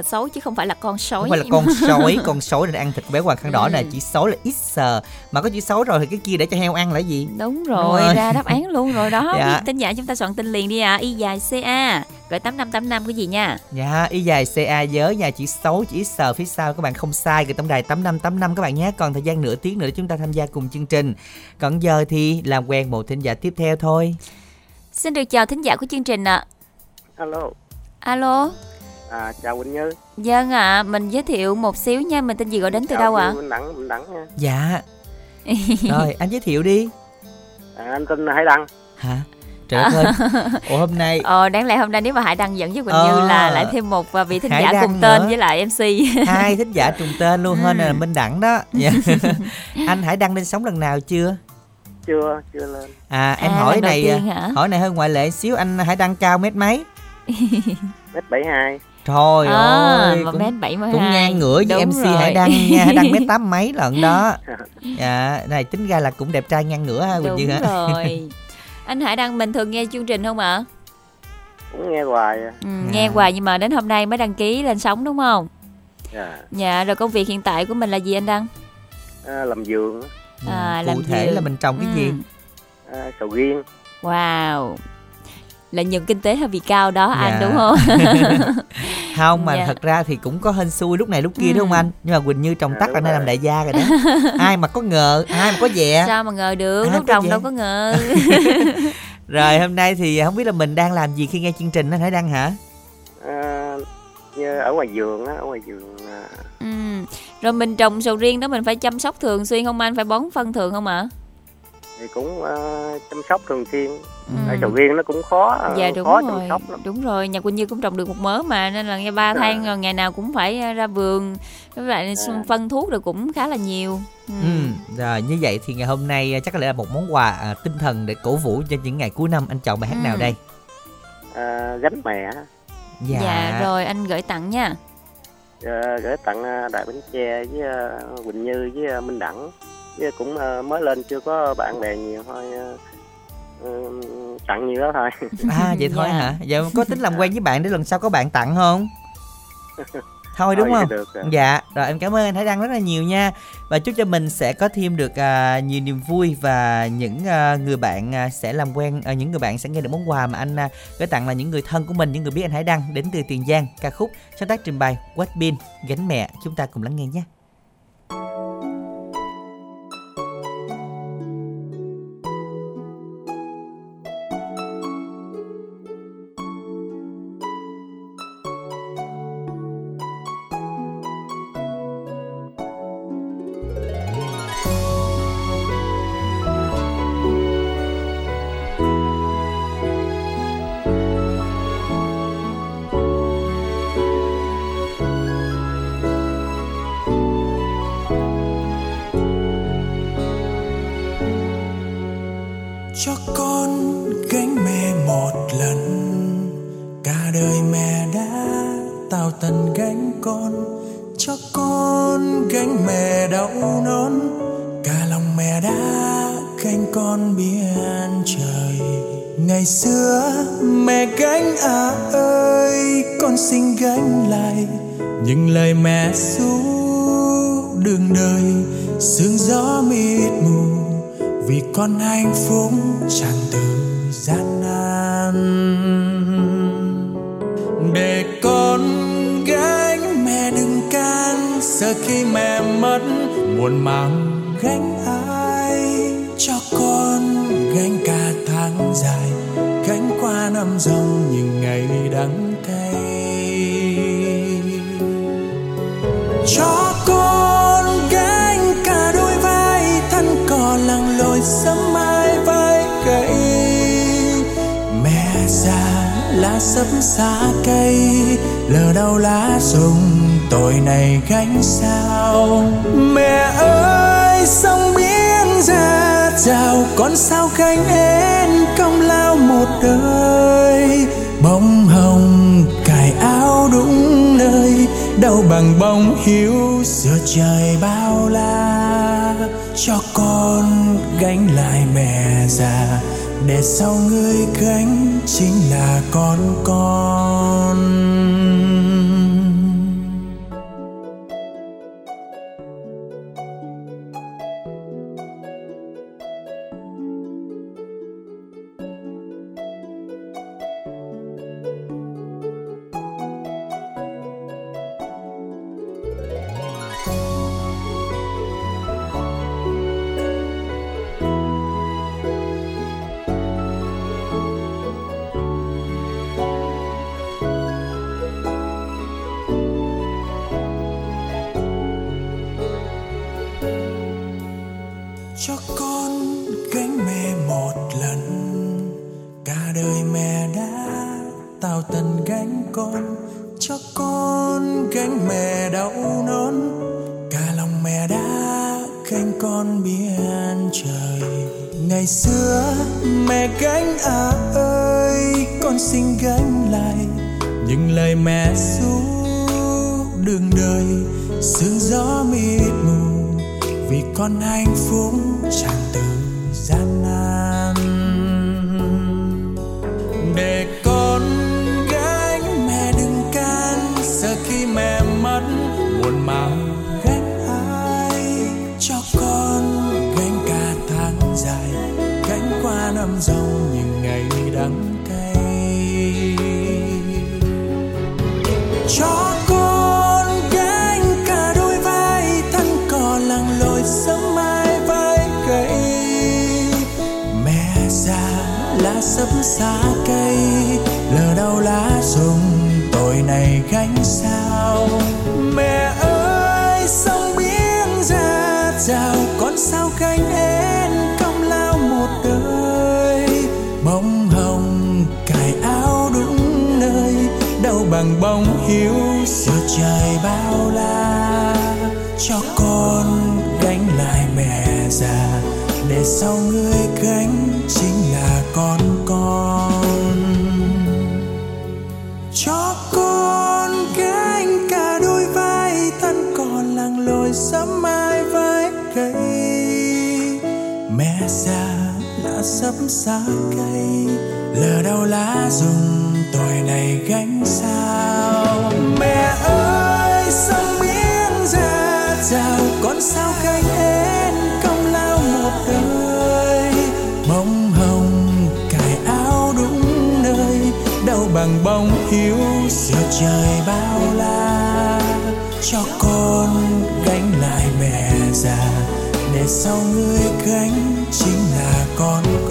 Speaker 2: xấu chứ không phải là con sói.
Speaker 1: không phải là con sói con sói nên ăn thịt bé hoàng khăn đỏ
Speaker 2: Ừ.
Speaker 1: này chỉ sói là ít sờ mà có chữ xấu rồi thì cái kia để cho heo ăn là gì
Speaker 2: Đúng
Speaker 1: Đúng
Speaker 2: rồi,
Speaker 1: rồi.
Speaker 2: ra đáp án luôn rồi đó.
Speaker 1: Dạ.
Speaker 2: Biết Tin giả chúng ta soạn tin liền đi à. Y dài CA gửi 8585 cái gì nha.
Speaker 1: Dạ, y dài CA nhớ nha, chỉ xấu chỉ sờ phía sau các bạn không sai cái tổng đài 8585 các bạn nhé. Còn thời gian nửa tiếng nữa chúng ta tham gia cùng chương trình. Còn giờ thì làm quen một thính giả tiếp theo thôi.
Speaker 2: Xin được chào thính giả của chương trình ạ.
Speaker 15: Alo,
Speaker 2: Alo.
Speaker 15: À, chào Quỳnh Như.
Speaker 2: Vâng ạ, mình giới thiệu một xíu nha, mình tên gì gọi đến từ
Speaker 15: Chào
Speaker 2: đâu ạ?
Speaker 15: chị Bình Đẳng, Bình Đẳng nha.
Speaker 1: Dạ. Rồi, anh giới thiệu đi.
Speaker 15: À, anh tên Hải Đăng.
Speaker 1: Hả? Trời ơi. Ủa hôm nay
Speaker 2: Ờ, đáng lẽ hôm nay nếu mà Hải Đăng dẫn với Quỳnh
Speaker 1: Ờ.
Speaker 2: Như là lại thêm một à, vị thính
Speaker 1: Hải
Speaker 2: giả
Speaker 1: Đăng
Speaker 2: cùng tên
Speaker 1: nữa.
Speaker 2: với lại MC.
Speaker 1: hai thính giả trùng tên luôn hơn
Speaker 2: Ừ.
Speaker 1: là Minh Đẳng đó. Dạ. anh Hải đăng lên sóng lần nào chưa?
Speaker 15: Chưa, chưa lên.
Speaker 1: À em
Speaker 2: À,
Speaker 1: hỏi này
Speaker 2: hả?
Speaker 1: hỏi này hơi ngoại lệ xíu anh Hải đăng cao mét mấy?
Speaker 15: Mét 72.
Speaker 1: Trời
Speaker 2: à,
Speaker 1: ơi,
Speaker 2: một
Speaker 1: cũng-
Speaker 2: mét bảy mươi
Speaker 1: cũng ngang ngửa với
Speaker 2: Đúng
Speaker 1: MC
Speaker 2: rồi.
Speaker 1: Hải Đăng nha Hải Đăng mét tám mấy lận đó dạ này tính ra là cũng đẹp trai ngang ngửa ha Quỳnh
Speaker 2: Đúng
Speaker 1: hả
Speaker 2: rồi. Anh Hải Đăng mình thường nghe chương trình không ạ?
Speaker 15: Cũng nghe hoài. à.
Speaker 2: Ừ, nghe hoài nhưng mà đến hôm nay mới đăng ký lên sóng đúng không?
Speaker 15: Dạ.
Speaker 2: Dạ, rồi công việc hiện tại của mình là gì anh Đăng?
Speaker 15: À, làm vườn,
Speaker 2: À,
Speaker 1: cụ
Speaker 2: làm
Speaker 1: thể
Speaker 2: vườn.
Speaker 1: là mình trồng cái
Speaker 2: Ừ.
Speaker 1: gì
Speaker 15: à, sầu riêng.
Speaker 2: Wow. Lợi nhuận kinh tế hơi bị cao đó anh
Speaker 1: Dạ.
Speaker 2: đúng không?
Speaker 1: không mà
Speaker 2: Dạ.
Speaker 1: thật ra thì cũng có hên xui lúc này lúc kia
Speaker 2: Ừ.
Speaker 1: đúng không anh nhưng mà Quỳnh Như trồng tắt là nay làm đại gia rồi đó ai mà có ngờ ai mà có dè
Speaker 2: Sao mà ngờ được,
Speaker 1: À,
Speaker 2: lúc trồng đâu có ngờ.
Speaker 1: rồi hôm nay thì không biết là mình đang làm gì khi nghe chương trình anh Hải Đăng hả
Speaker 15: À, như ở ngoài vườn á, ở ngoài vườn. À,
Speaker 2: ừ. Rồi mình trồng sầu riêng đó mình phải chăm sóc thường xuyên không anh? Phải bón phân thường không ạ?
Speaker 15: Thì cũng à, chăm sóc thường xuyên.
Speaker 2: Ừ.
Speaker 15: Tại sầu riêng nó cũng khó, à,
Speaker 2: Dạ đúng
Speaker 15: khó
Speaker 2: rồi.
Speaker 15: chăm sóc lắm.
Speaker 2: Đúng rồi, nhà Quỳnh Như cũng trồng được một mớ mà nên là nghe ba
Speaker 15: Dạ.
Speaker 2: tháng rồi ngày nào cũng phải à, ra vườn với lại
Speaker 15: Dạ.
Speaker 2: phân thuốc rồi cũng khá là nhiều. Ừ.
Speaker 1: Ừ, rồi như vậy thì ngày hôm nay à, chắc có lẽ là một món quà à, tinh thần để cổ vũ cho những ngày cuối năm anh chọn bài hát
Speaker 2: Ừ.
Speaker 1: nào đây
Speaker 15: À, gánh mẹ.
Speaker 2: Dạ. rồi anh gửi tặng nha.
Speaker 15: à, gửi tặng à, Đại Bến Tre với à, Quỳnh Như với à, Minh Đẳng với cũng à, mới lên chưa có bạn bè nhiều thôi à, ừ, tặng nhiều đó thôi
Speaker 1: À vậy thôi
Speaker 2: Dạ.
Speaker 1: hả? Giờ có tính làm quen với bạn để lần sau có bạn tặng không? Thôi đúng không?
Speaker 15: được rồi.
Speaker 1: Dạ, rồi em cảm ơn anh Thái Đăng rất là nhiều nha. Và chúc cho mình sẽ có thêm được à, nhiều niềm vui và những à, người bạn à, sẽ làm quen à, những người bạn sẽ nghe được món quà mà anh à, gửi tặng là những người thân của mình, những người biết anh Hải Đăng đến từ Tiền Giang, ca khúc sáng tác trình bày What Bin gánh mẹ. Chúng ta cùng lắng nghe nhé.
Speaker 14: Buồn mang gánh ai cho con
Speaker 16: gánh cả tháng dài, gánh qua năm dòng những ngày đắng cay cho con gánh cả đôi vai, thân cò lặng lội sớm mai vai gãy mẹ già lá sấm xa cây lờ đâu lá rụng tội này gánh sao? Mẹ ơi, sông biển ra chào con sao gánh em công lao một đời? Bông hồng, cài áo đúng nơi đâu bằng bông hiếu giữa trời bao la. Cho con gánh lại mẹ già, để sau người gánh chính là con con. Ánh sao? Mẹ ơi sông biển ra rào con sao cánh én công lao một đời? Bông hồng, cài áo đúng nơi đâu bằng bông hiếu giữa trời bao la. Cho con gánh lại mẹ già, để sau người gánh chính là con lá xa cây, lờ đau lá rụng tội này gánh sao? Mẹ ơi, sông miếng ra chào con sao cánh hết công lao một đời? Bông hồng, cài áo đúng nơi đâu bằng bông hiếu giữa trời bao la. Cho con gánh lại mẹ già, để sau người gánh chính là con con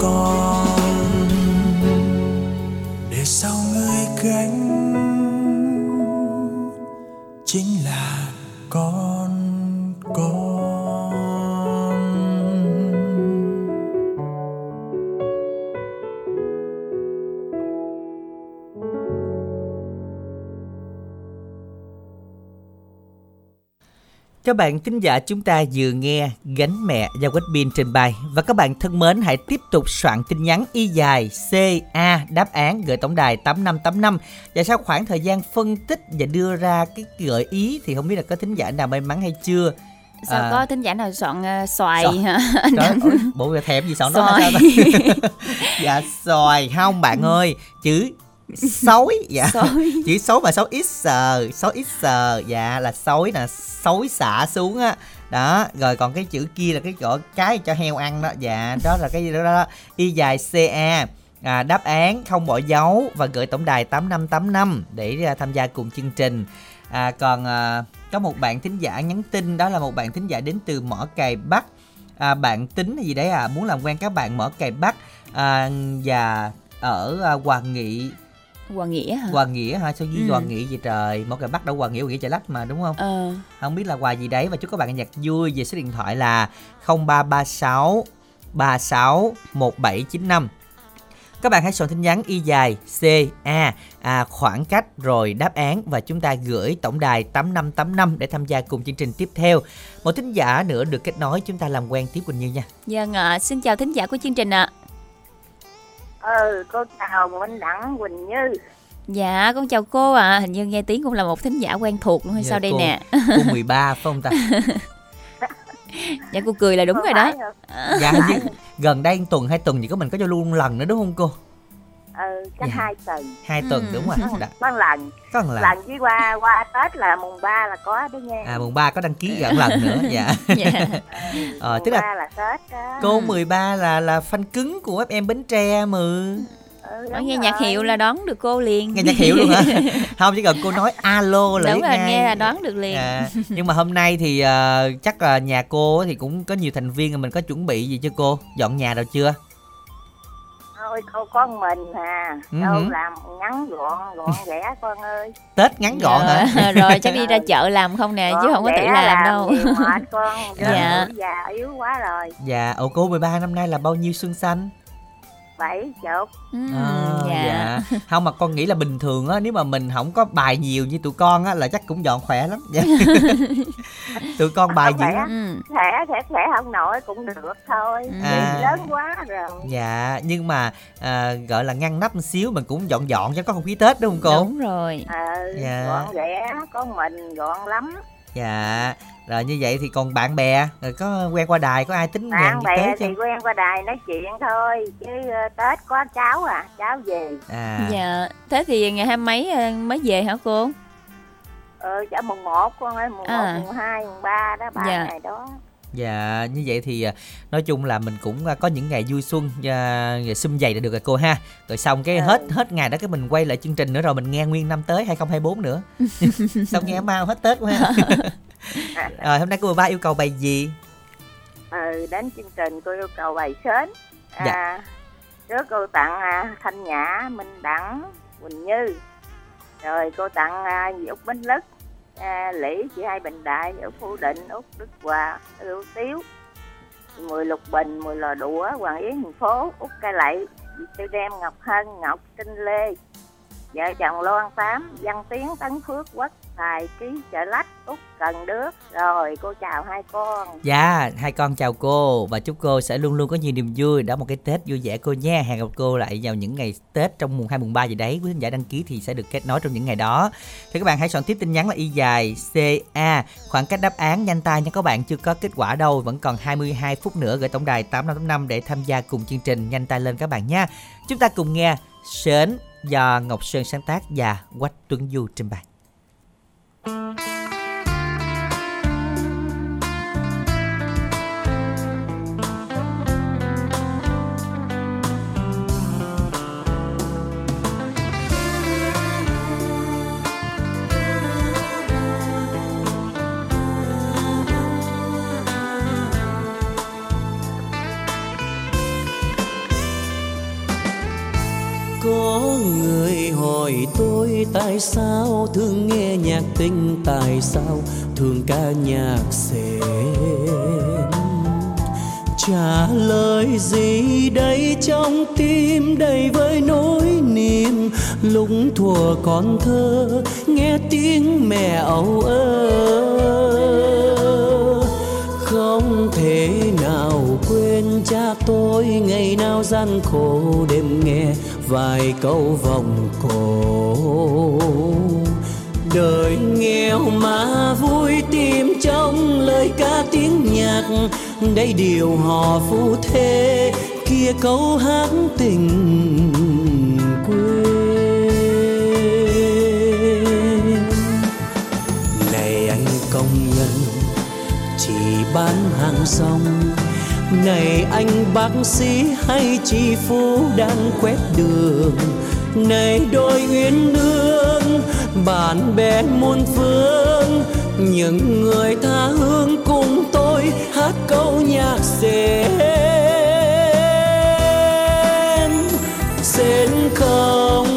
Speaker 16: người
Speaker 1: Các bạn thính giả chúng ta vừa nghe Gánh mẹ Quách Biên trình bày Và các bạn thân mến hãy tiếp tục soạn tin nhắn y dài CA đáp án gửi tổng đài 8585 Và sau khoảng thời gian phân tích và đưa ra cái gợi ý Thì không biết là có thính giả nào may mắn hay chưa
Speaker 2: Sao
Speaker 1: À,
Speaker 2: có thính giả nào soạn uh, xoài
Speaker 1: Xoài.
Speaker 2: hả?
Speaker 1: Bộ thèm gì sợ nó
Speaker 2: Xoài.
Speaker 1: sao ta? Dạ xoài không bạn ơi Chữ sói dạ.
Speaker 2: Sói.
Speaker 1: chữ xấu và xấu ít sờ xấu ít sờ dạ là sói nè xối xả xuống á. Đó rồi còn cái chữ kia là cái chỗ cái cho heo ăn đó dạ đó là cái gì đó, đó. y dài ca à, đáp án không bỏ dấu và gửi tổng đài 8585 để à, tham gia cùng chương trình. À, còn à, có một bạn thính giả nhắn tin đó là một bạn thính giả đến từ mỏ cày bắc. À, bạn tính gì đấy à? Muốn làm quen các bạn mở cày bắc à, và ở à, Hoàng Nghị
Speaker 2: Hoàng Nghĩa hả?
Speaker 1: Hoàng Nghĩa hả sao với
Speaker 2: Ừ.
Speaker 1: Hoàng Nghĩa gì trời mở cày bắc đâu Hoàng Nghĩa Hoàng Nghĩa chợ lách mà đúng không
Speaker 2: Ờ.
Speaker 1: không biết là quà gì đấy và chúc các bạn nhạc vui về số điện thoại là 0336 36 1795 các bạn hãy soạn tin nhắn y dài C A à, khoảng cách rồi đáp án và chúng ta gửi tổng đài 8585 để tham gia cùng chương trình tiếp theo. Một thính giả nữa được kết nối chúng ta làm quen tiếp Quỳnh Như nha.
Speaker 2: Vâng ạ, xin chào thính giả của chương trình ạ.
Speaker 3: Ừ cô chào Minh Đẳng Quỳnh Như
Speaker 2: Dạ, con chào cô ạ. Hình như nghe tiếng cũng là một thính giả quen thuộc luôn hay
Speaker 1: Dạ,
Speaker 2: sao đây
Speaker 1: cô-
Speaker 2: nè?
Speaker 1: Cô 13 phải không ta?
Speaker 2: Dạ cô cười là đúng
Speaker 3: Có
Speaker 2: rồi đó.
Speaker 3: không?
Speaker 1: Dạ hình như gần đây tuần hai tuần thì có mình có giao lưu một lần nữa đúng không cô?
Speaker 3: Ừ chắc
Speaker 1: Dạ.
Speaker 3: hai tuần
Speaker 1: Hai tuần đúng rồi. Đã,
Speaker 3: có lần
Speaker 1: có một lần.
Speaker 3: lần với qua qua tết là mùng 3 là có đó nha
Speaker 1: À mùng 3 có đăng ký gần lần nữa dạ.
Speaker 2: Dạ.
Speaker 1: Ờ,
Speaker 3: mùng
Speaker 1: tức là
Speaker 3: 3 là tết đó
Speaker 1: cô 13 là là fan cứng của FM Bến Tre mừ.
Speaker 3: ừ,
Speaker 2: Nói nghe nhạc
Speaker 3: rồi.
Speaker 2: hiệu là đón được cô liền.
Speaker 1: Nghe nhạc hiệu luôn hả? Không chỉ cần cô nói alo là
Speaker 2: Đúng rồi,
Speaker 1: ngay.
Speaker 2: nghe là đoán được liền.
Speaker 1: À, nhưng mà hôm nay thì ờ, chắc là nhà cô thì cũng có nhiều thành viên rồi mình có chuẩn bị gì cho cô dọn nhà đâu chưa
Speaker 3: thôi cô có mình à
Speaker 1: Ừ
Speaker 3: đâu
Speaker 1: hử.
Speaker 3: làm ngắn gọn gọn ghẽ con ơi
Speaker 1: tết ngắn gọn hả
Speaker 2: Dạ, rồi chắc đi ra chợ làm không nè chứ không có tự
Speaker 3: ghẽ
Speaker 2: làm đâu.
Speaker 3: mệt con
Speaker 2: Dạ.
Speaker 3: dạ. già yếu quá rồi
Speaker 1: dạ ồ cô 13 năm nay là bao nhiêu xuân xanh
Speaker 3: bảy chục
Speaker 2: Ừm,
Speaker 1: Ờ,
Speaker 2: dạ.
Speaker 1: không mà con nghĩ là bình thường á nếu mà mình không có bài nhiều như tụi con á là chắc cũng dọn khỏe lắm dạ. tụi con bài dữ
Speaker 3: khỏe.
Speaker 1: lắm
Speaker 2: Ừ.
Speaker 3: khỏe khỏe khỏe không nổi cũng được thôi
Speaker 1: À.
Speaker 3: Lớn quá rồi
Speaker 1: dạ nhưng mà à, gọi là ngăn nắp một xíu mình cũng dọn dọn cho có không khí tết đúng không cô
Speaker 2: Đúng rồi.
Speaker 3: ờ
Speaker 1: Dạ.
Speaker 3: gọn ghẽ có mình gọn lắm
Speaker 1: dạ rồi như vậy thì còn bạn bè rồi có quen qua đài có ai tính
Speaker 3: bạn bè
Speaker 1: tới
Speaker 3: thì quen qua đài nói chuyện thôi chứ ờ, tết có cháu à cháu về
Speaker 1: à
Speaker 2: Dạ. Thế thì ngày hai mấy ờ, mới về hả cô?
Speaker 3: ờ chả mùng một con ơi mùng
Speaker 2: À.
Speaker 3: một mùng hai mùng ba đó ba
Speaker 2: Dạ.
Speaker 3: ngày đó
Speaker 1: Dạ như vậy thì à, nói chung là mình cũng à, có những ngày vui xuân à, xum vầy là được rồi cô ha. Rồi xong cái
Speaker 3: Ừ.
Speaker 1: hết hết ngày đó cái mình quay lại chương trình nữa rồi mình nghe nguyên năm tới 2024 nữa. xong nghe mau hết Tết quá ha. rồi hôm nay cô ba yêu cầu bài gì?
Speaker 3: ừ đến chương trình cô yêu cầu bài sến à,
Speaker 1: Dạ.
Speaker 3: trước cô tặng à, thanh nhã minh đẳng quỳnh như rồi cô tặng à, út bánh lức à, lĩ chị hai bình đại ở phú định út đức hòa ưu tiếu mười lục bình mười lò đũa hoàng yến thành phố út Cai lậy Tiêu đem ngọc hân ngọc trinh lê vợ chồng loan tám văn tiến tấn phước quốc tài ký chợ lách út cần đước rồi cô chào hai con
Speaker 1: Dạ, hai con chào cô và chúc cô sẽ luôn luôn có nhiều niềm vui đó một cái Tết vui vẻ cô nha. Hẹn gặp cô lại vào những ngày Tết trong mùng 2 mùng 3 gì đấy. Quý khán giả đăng ký thì sẽ được kết nối trong những ngày đó. Thì các bạn hãy soạn tiếp tin nhắn là y dài CA khoảng cách đáp án nhanh tay nha các bạn chưa có kết quả đâu vẫn còn 22 phút nữa gửi tổng đài 8585 để tham gia cùng chương trình nhanh tay lên các bạn nha. Chúng ta cùng nghe Sến do Ngọc Sơn sáng tác và Quách Tuấn Du trình bày.
Speaker 5: Sao thường nghe nhạc tình Tại sao thường ca nhạc sến. Trả lời gì đây trong tim, đầy với nỗi niềm. Lúc thuở còn thơ, nghe tiếng mẹ âu ơ. Không thể nào quên cha tôi, ngày nào gian khổ đêm nghe vài câu vòng cổ đời nghèo mà vui tìm trong lời ca tiếng nhạc. Đây điều họ phu thế kia câu hát tình quê. Này anh công nhân, chỉ bán hàng rong. Này anh bác sĩ hay chị phú đang quét đường này đôi uyên ương bạn bè muôn phương, những người tha hương cùng tôi hát câu nhạc sen. Sen không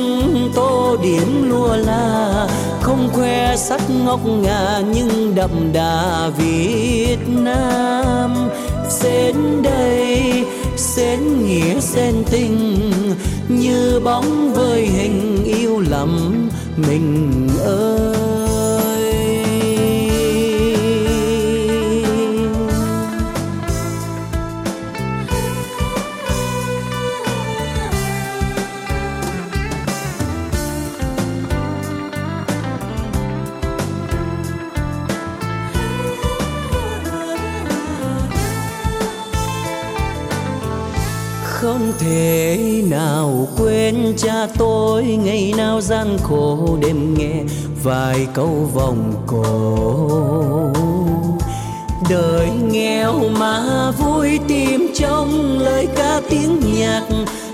Speaker 5: tô điểm lua la, không khoe sắc ngọc ngà nhưng đậm đà Việt Nam. Sen đây, sen nghĩa, sen tình như bóng với hình yêu lầm mình ơi. Nào cha tôi, ngày nào gian khổ đêm nghe vài câu vòng cổ. Đời nghèo mà vui tìm trong lời ca tiếng nhạc,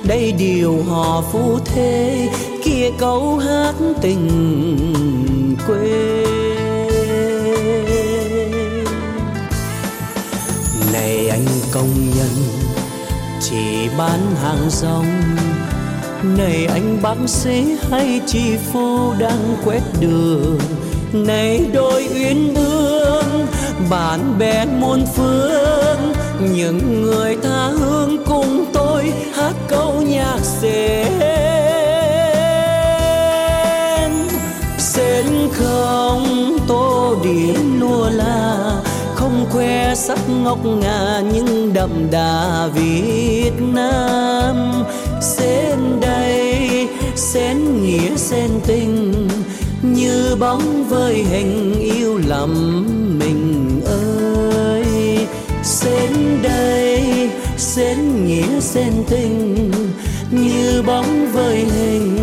Speaker 5: đây điều họ phu thế kia câu hát tình quê. Này anh công nhân, chỉ bán hàng rong này anh bác sĩ hay chị phu đang quét đường? Này đôi uyên ương, bạn bè muôn phương, những người tha hương cùng tôi hát câu nhạc sen. Sen không, tô điểm lua la, không khoe sắc ngọc ngà nhưng đậm đà Việt Nam xén nghĩa xen tình, như bóng với hình yêu lầm mình ơi. Xén đây, xén nghĩa xen tình, như bóng với hình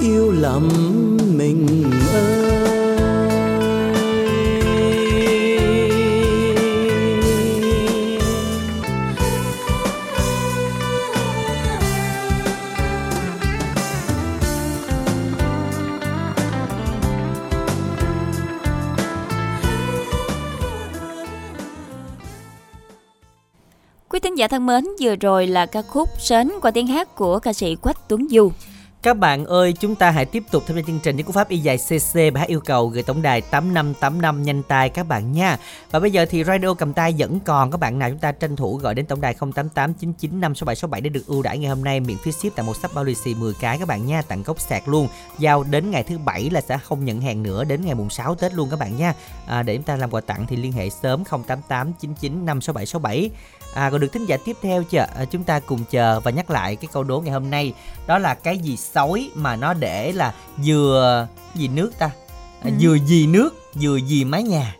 Speaker 5: yêu lầm
Speaker 2: giả thân mến, vừa rồi là ca khúc Sến qua tiếng hát của ca sĩ Quách Tuấn Du.
Speaker 1: Các bạn ơi, chúng ta hãy tiếp tục tham gia chương trình với cú pháp y dài CC và hát yêu cầu gửi tổng đài 8585 nhanh tay các bạn nha. Và bây giờ thì radio cầm tay vẫn còn các bạn nào chúng ta tranh thủ gọi đến tổng đài 0889956767 để được ưu đãi ngày hôm nay miễn phí ship tặng một sắp bao lì xì 10 cái các bạn nha, tặng cốc sạc luôn. Giao đến ngày thứ bảy là sẽ không nhận hàng nữa đến ngày mùng 6 Tết luôn các bạn nha. À, để chúng ta làm quà tặng thì liên hệ sớm 0889956767 À, còn được thính giả tiếp theo chưa? À, chúng ta cùng chờ và nhắc lại cái câu đố ngày hôm nay. Đó là cái gì sói mà nó để là dừa gì nước ta? À,
Speaker 2: Ừ.
Speaker 1: Dừa gì nước, dừa gì mái nhà.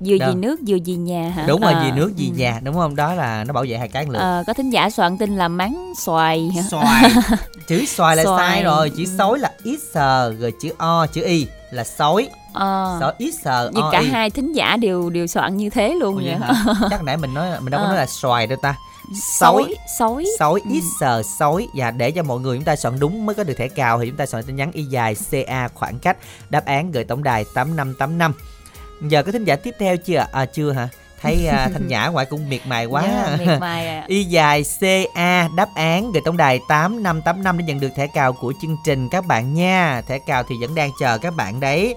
Speaker 2: Vừa gì nước, vừa gì nhà hả?
Speaker 1: Đúng rồi,
Speaker 2: À,
Speaker 1: gì nước, gì
Speaker 2: ừ.
Speaker 1: nhà, đúng không? Đó là nó bảo vệ hai cái lượt.
Speaker 2: Ờ, có thính giả soạn tin là mắng xoài?
Speaker 1: Xoài. chữ xoài là
Speaker 2: Xoài.
Speaker 1: sai rồi, chữ sói là ít sờ, rồi chữ o, chữ y là sói.
Speaker 2: Ờ.
Speaker 1: Sói ít sờ,
Speaker 2: Nhưng
Speaker 1: o,
Speaker 2: cả hai thính giả đều đều soạn như thế luôn
Speaker 1: Ủa vậy hả? Chắc nãy mình nói mình đâu có
Speaker 2: Ờ.
Speaker 1: nói là xoài đâu ta.
Speaker 2: Sói, sói.
Speaker 1: sói ít sờ sói và để cho mọi người chúng ta soạn đúng mới có được thẻ cào thì chúng ta soạn tin nhắn y dài ca khoảng cách đáp án gửi tổng đài 8585 giờ có thính giả tiếp theo chưa à chưa hả thấy à, thanh nhã ngoại cũng miệt mài quá
Speaker 2: Dạ, miệt mài à.
Speaker 1: y dài ca đáp án gửi tổng đài 8585 để nhận được thẻ cào của chương trình các bạn nha thẻ cào thì vẫn đang chờ các bạn đấy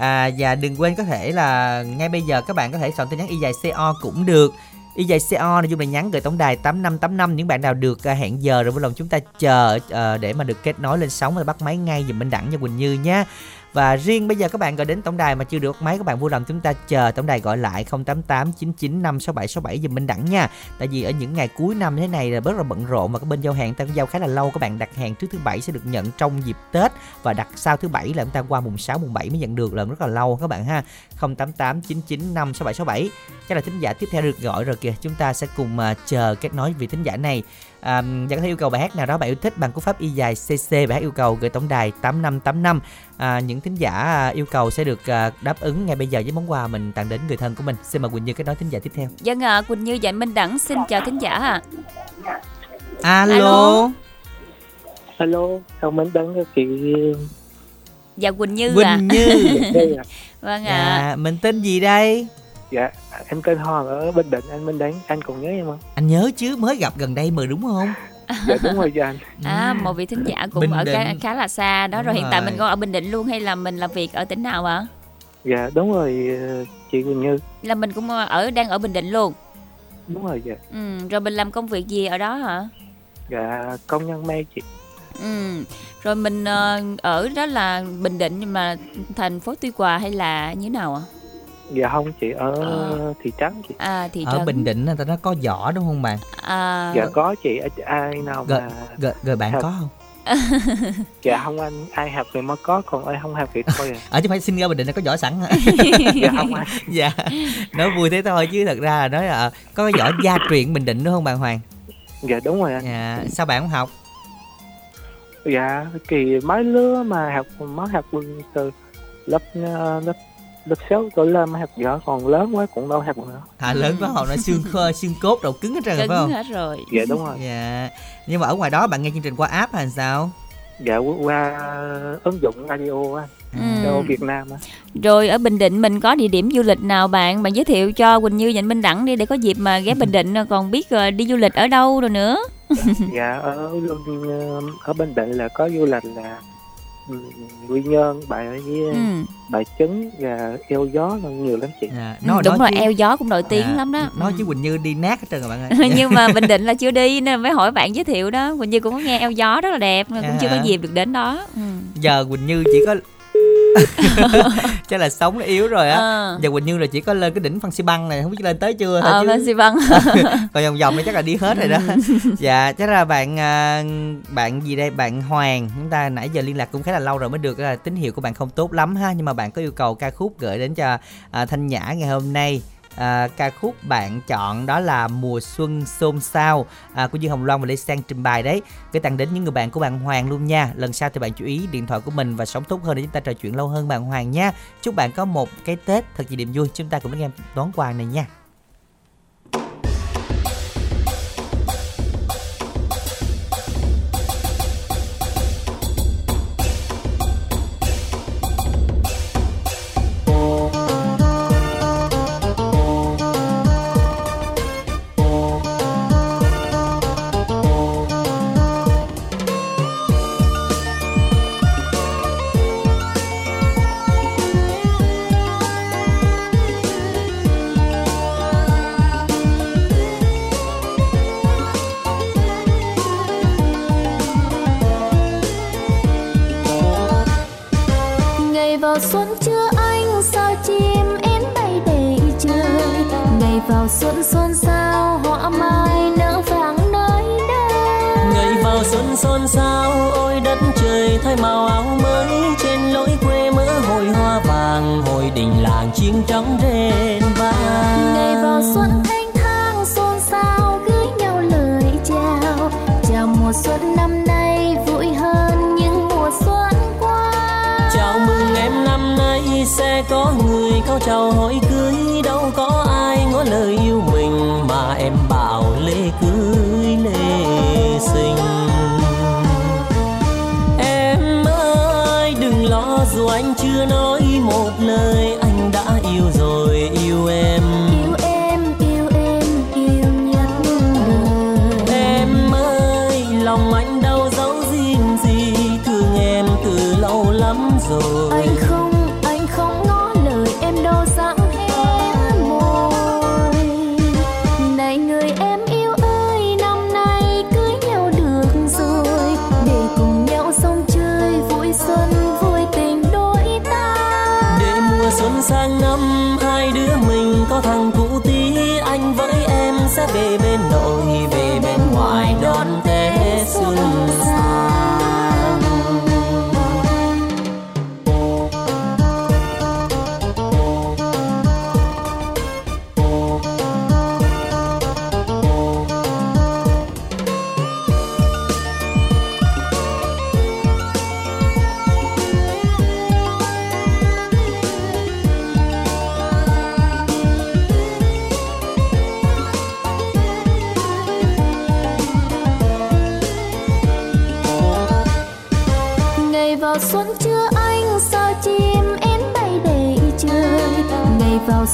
Speaker 1: à, và đừng quên có thể là ngay bây giờ các bạn có thể soạn tin nhắn y dài co cũng được. Y dài co nội dung là nhắn gửi tổng đài 8585 những bạn nào được à, hẹn giờ rồi vui lòng chúng ta chờ ờ, để mà được kết nối lên sóng và bắt máy ngay giùm Minh Đẳng cho Quỳnh Như nhé và riêng bây giờ các bạn gọi đến tổng đài mà chưa được máy, các bạn vui lòng chúng ta chờ tổng đài gọi lại 088 99 56767 giùm Minh Đẳng nha. Tại vì ở những ngày cuối năm thế này là rất là bận rộn mà các bên giao hàng ta cũng giao khá là lâu. Các bạn đặt hàng trước thứ bảy sẽ được nhận trong dịp Tết và đặt sau thứ bảy là chúng ta qua mùng 6 mùng 7 mới nhận được là rất là lâu các bạn ha. 088 99 56767 chắc là thính giả tiếp theo được gọi rồi kìa. Chúng ta sẽ cùng à, chờ kết nối vị thính giả này à, và có thể yêu cầu bài hát nào đó bạn yêu thích bằng cú pháp y dài cc bài hát yêu cầu gửi tổng đài 8585 à, những thính giả à, yêu cầu sẽ được à, đáp ứng ngay bây giờ với món quà mình tặng đến người thân của mình xin mời quỳnh như kết nối thính giả tiếp theo
Speaker 2: Dân ạ, Quỳnh Như và Minh Đẳng xin chào thính giả ạ.
Speaker 1: alo,
Speaker 2: Alo.
Speaker 17: Alo, chào Minh Đăng và chị
Speaker 2: Dạ Quỳnh Như
Speaker 1: Quỳnh
Speaker 2: à.
Speaker 1: Như.
Speaker 17: Đây à.
Speaker 2: vâng ạ.
Speaker 1: dạ mình tên gì đây
Speaker 17: Dạ, em tên Hoàng ở Bình Định, anh Minh Đăng, anh còn nhớ em không?
Speaker 1: anh nhớ chứ mới gặp gần đây mà đúng không
Speaker 17: dạ đúng rồi dạ anh
Speaker 2: À, một vị thính giả cũng
Speaker 1: Bình
Speaker 2: ở khá,
Speaker 1: Định.
Speaker 2: khá là xa đó
Speaker 1: Đúng
Speaker 2: rồi hiện tại mình còn ở Bình Định luôn hay là mình làm việc ở tỉnh nào ạ?
Speaker 17: dạ đúng rồi ờ, chị Quỳnh Như
Speaker 2: Là mình cũng ở đang ở Bình Định luôn.
Speaker 17: đúng rồi dạ
Speaker 2: Ừ, rồi mình làm công việc gì ở đó hả?
Speaker 17: dạ công nhân may chị
Speaker 2: Ừ. Rồi mình ờ, ở đó là Bình Định nhưng mà thành phố Tuy Hòa hay là như thế nào ạ?
Speaker 17: Dạ không chị ở
Speaker 2: Ờ.
Speaker 17: thị trấn chị.
Speaker 2: À thị
Speaker 1: ở
Speaker 2: trấn.
Speaker 1: Bình Định người ta nó có giỏ đúng không bạn?
Speaker 2: À,
Speaker 17: dạ có chị ai nào
Speaker 1: Rồi,
Speaker 17: mà
Speaker 1: rồi, rồi bạn có không?
Speaker 17: Dạ không anh ai học thì mới có còn ai không học thì thôi à.
Speaker 1: Ở chứ phải xin ra Bình Định là có giỏ sẵn hả?
Speaker 17: Dạ không anh.
Speaker 1: Dạ nói vui thế thôi chứ thật ra là nói là có cái giỏ gia truyền Bình Định đúng không bạn Hoàng?
Speaker 17: Dạ đúng rồi anh.
Speaker 1: Dạ sao bạn không học?
Speaker 17: Dạ kỳ mới lứa mà học mới học từ lớp ờ, lớp lớp sáu tuổi lên mới học giỏi còn lớn quá cũng đâu học nữa
Speaker 1: à lớn quá học nó xương khơ xương cốt đầu cứng hết trơn rồi
Speaker 2: cứng
Speaker 1: phải không
Speaker 2: hết rồi.
Speaker 17: dạ đúng rồi
Speaker 1: dạ nhưng mà ở ngoài đó bạn nghe chương trình qua app hay sao
Speaker 17: dạ qua, qua ứng dụng radio á
Speaker 2: Ừ.
Speaker 17: Việt Nam á
Speaker 2: Rồi ở Bình Định mình có địa điểm du lịch nào bạn? Bạn giới thiệu cho Quỳnh Như và Minh Đẳng đi để có dịp mà ghé Bình Định còn biết ờ, đi du lịch ở đâu rồi nữa.
Speaker 17: dạ ở ở Bình Định là có du lịch là ừ, Quy Nhơn bài với
Speaker 2: Ừ.
Speaker 17: bài trứng và eo gió là nhiều lắm chị
Speaker 1: dạ
Speaker 2: Ừ, đúng rồi,
Speaker 1: chứ-
Speaker 2: eo gió cũng nổi tiếng
Speaker 1: Dạ,
Speaker 2: lắm đó.
Speaker 1: nói
Speaker 2: Ừ.
Speaker 1: chứ Quỳnh Như đi nát hết trơn rồi bạn ơi
Speaker 2: nhưng mà Bình Định là chưa đi nên mới hỏi bạn giới thiệu đó. Quỳnh Như cũng có nghe eo gió rất là đẹp nhưng cũng chưa có
Speaker 1: À.
Speaker 2: dịp được đến đó. Ừ.
Speaker 1: giờ Quỳnh Như chỉ có chắc là sống nó yếu rồi á.
Speaker 2: Ờ.
Speaker 1: giờ Quỳnh Như là chỉ có lên cái đỉnh Phan Xi Băng này không biết lên tới chưa thôi
Speaker 2: Ờ,
Speaker 1: chứ.
Speaker 2: Phan Xi Băng.
Speaker 1: còn vòng vòng này chắc là đi hết rồi đó. Dạ chắc là bạn à, bạn gì đây? Bạn Hoàng. Chúng ta nãy giờ liên lạc cũng khá là lâu rồi mới được là tín hiệu của bạn không tốt lắm ha nhưng mà bạn có yêu cầu ca khúc gửi đến cho à, Thanh Nhã ngày hôm nay à, ca khúc bạn chọn đó là mùa xuân xôn xao à, của Dương Hồng Loan và Lê Sang trình bày đấy. Gửi tặng đến những người bạn của bạn Hoàng luôn nha. Lần sau thì bạn chú ý điện thoại của mình và sống tốt hơn để chúng ta trò chuyện lâu hơn bạn Hoàng nha. Chúc bạn có một cái Tết thật nhiều niềm vui. Chúng ta cùng đến nghe đón quà này nha.
Speaker 4: Chim
Speaker 5: trắng rền vang
Speaker 4: ngày vào xuân thanh thang xôn xao gửi nhau lời chào. Chào mùa xuân năm nay vui hơn những mùa xuân qua.
Speaker 5: Chào mừng em năm nay sẽ có người cao chào hỏi cưới. Đâu có ai ngỏ lời yêu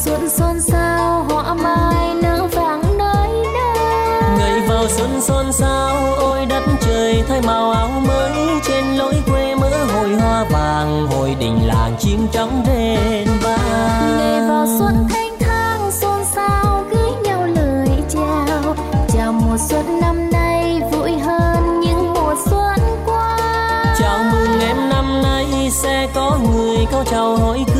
Speaker 4: xuân xôn xao hoa mai nở vàng nơi đây
Speaker 5: ngày vào xuân xôn xao ôi thay màu áo mới. Trên lối quê mỡ hồi hoa vàng hồi đình làng chim trống rền vang
Speaker 4: ngày vào xuân thanh thang xôn xao gửi nhau lời chào. Chào mùa xuân năm nay vui hơn những mùa xuân qua.
Speaker 5: Chào mừng em năm nay sẽ có người có chào hỏi cưới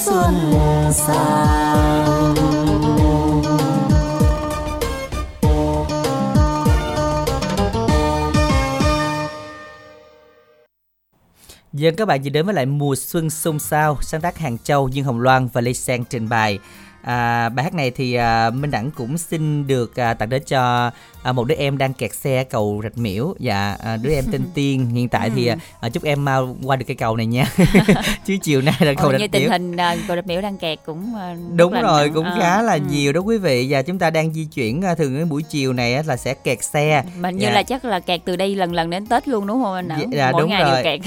Speaker 4: xuân
Speaker 5: sang vâng,
Speaker 1: Dân các bạn vừa đến với lại mùa xuân xôn xao sáng tác Hàng Châu, Dương Hồng Loan và Lê Sang trình bày. À, bài hát này thì à, Minh Đẳng cũng xin được à, tặng đến cho à, một đứa em đang kẹt xe cầu Rạch Miễu. Dạ, à, đứa em tên Tiên. Hiện tại thì à, chúc em mau qua được cái cầu này nha. Chứ chiều nay là cầu
Speaker 2: Ồ, như
Speaker 1: Rạch
Speaker 2: tình
Speaker 1: Miễu.
Speaker 2: hình à, cầu Rạch Miễu đang kẹt cũng à,
Speaker 1: Đúng rồi,
Speaker 2: nặng.
Speaker 1: cũng
Speaker 2: À,
Speaker 1: khá là
Speaker 2: ừ.
Speaker 1: nhiều đó quý vị và chúng ta đang di chuyển à, thường cái buổi chiều này là sẽ kẹt xe.
Speaker 2: Mà như
Speaker 1: Dạ.
Speaker 2: là chắc là kẹt từ đây lần lần đến Tết luôn đúng không anh Đẳng?
Speaker 1: Dạ,
Speaker 2: Mỗi
Speaker 1: đúng
Speaker 2: ngày
Speaker 1: rồi.
Speaker 2: đều kẹt.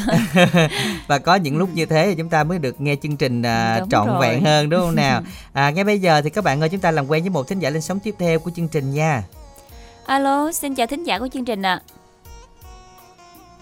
Speaker 1: và có những lúc như thế thì chúng ta mới được nghe chương trình à,
Speaker 2: Đúng
Speaker 1: trọn
Speaker 2: rồi.
Speaker 1: vẹn hơn đúng không nào à, ngay bây giờ thì các bạn ơi chúng ta làm quen với một thính giả lên sóng tiếp theo của chương trình nha
Speaker 2: Alo, xin chào thính giả của chương trình ạ.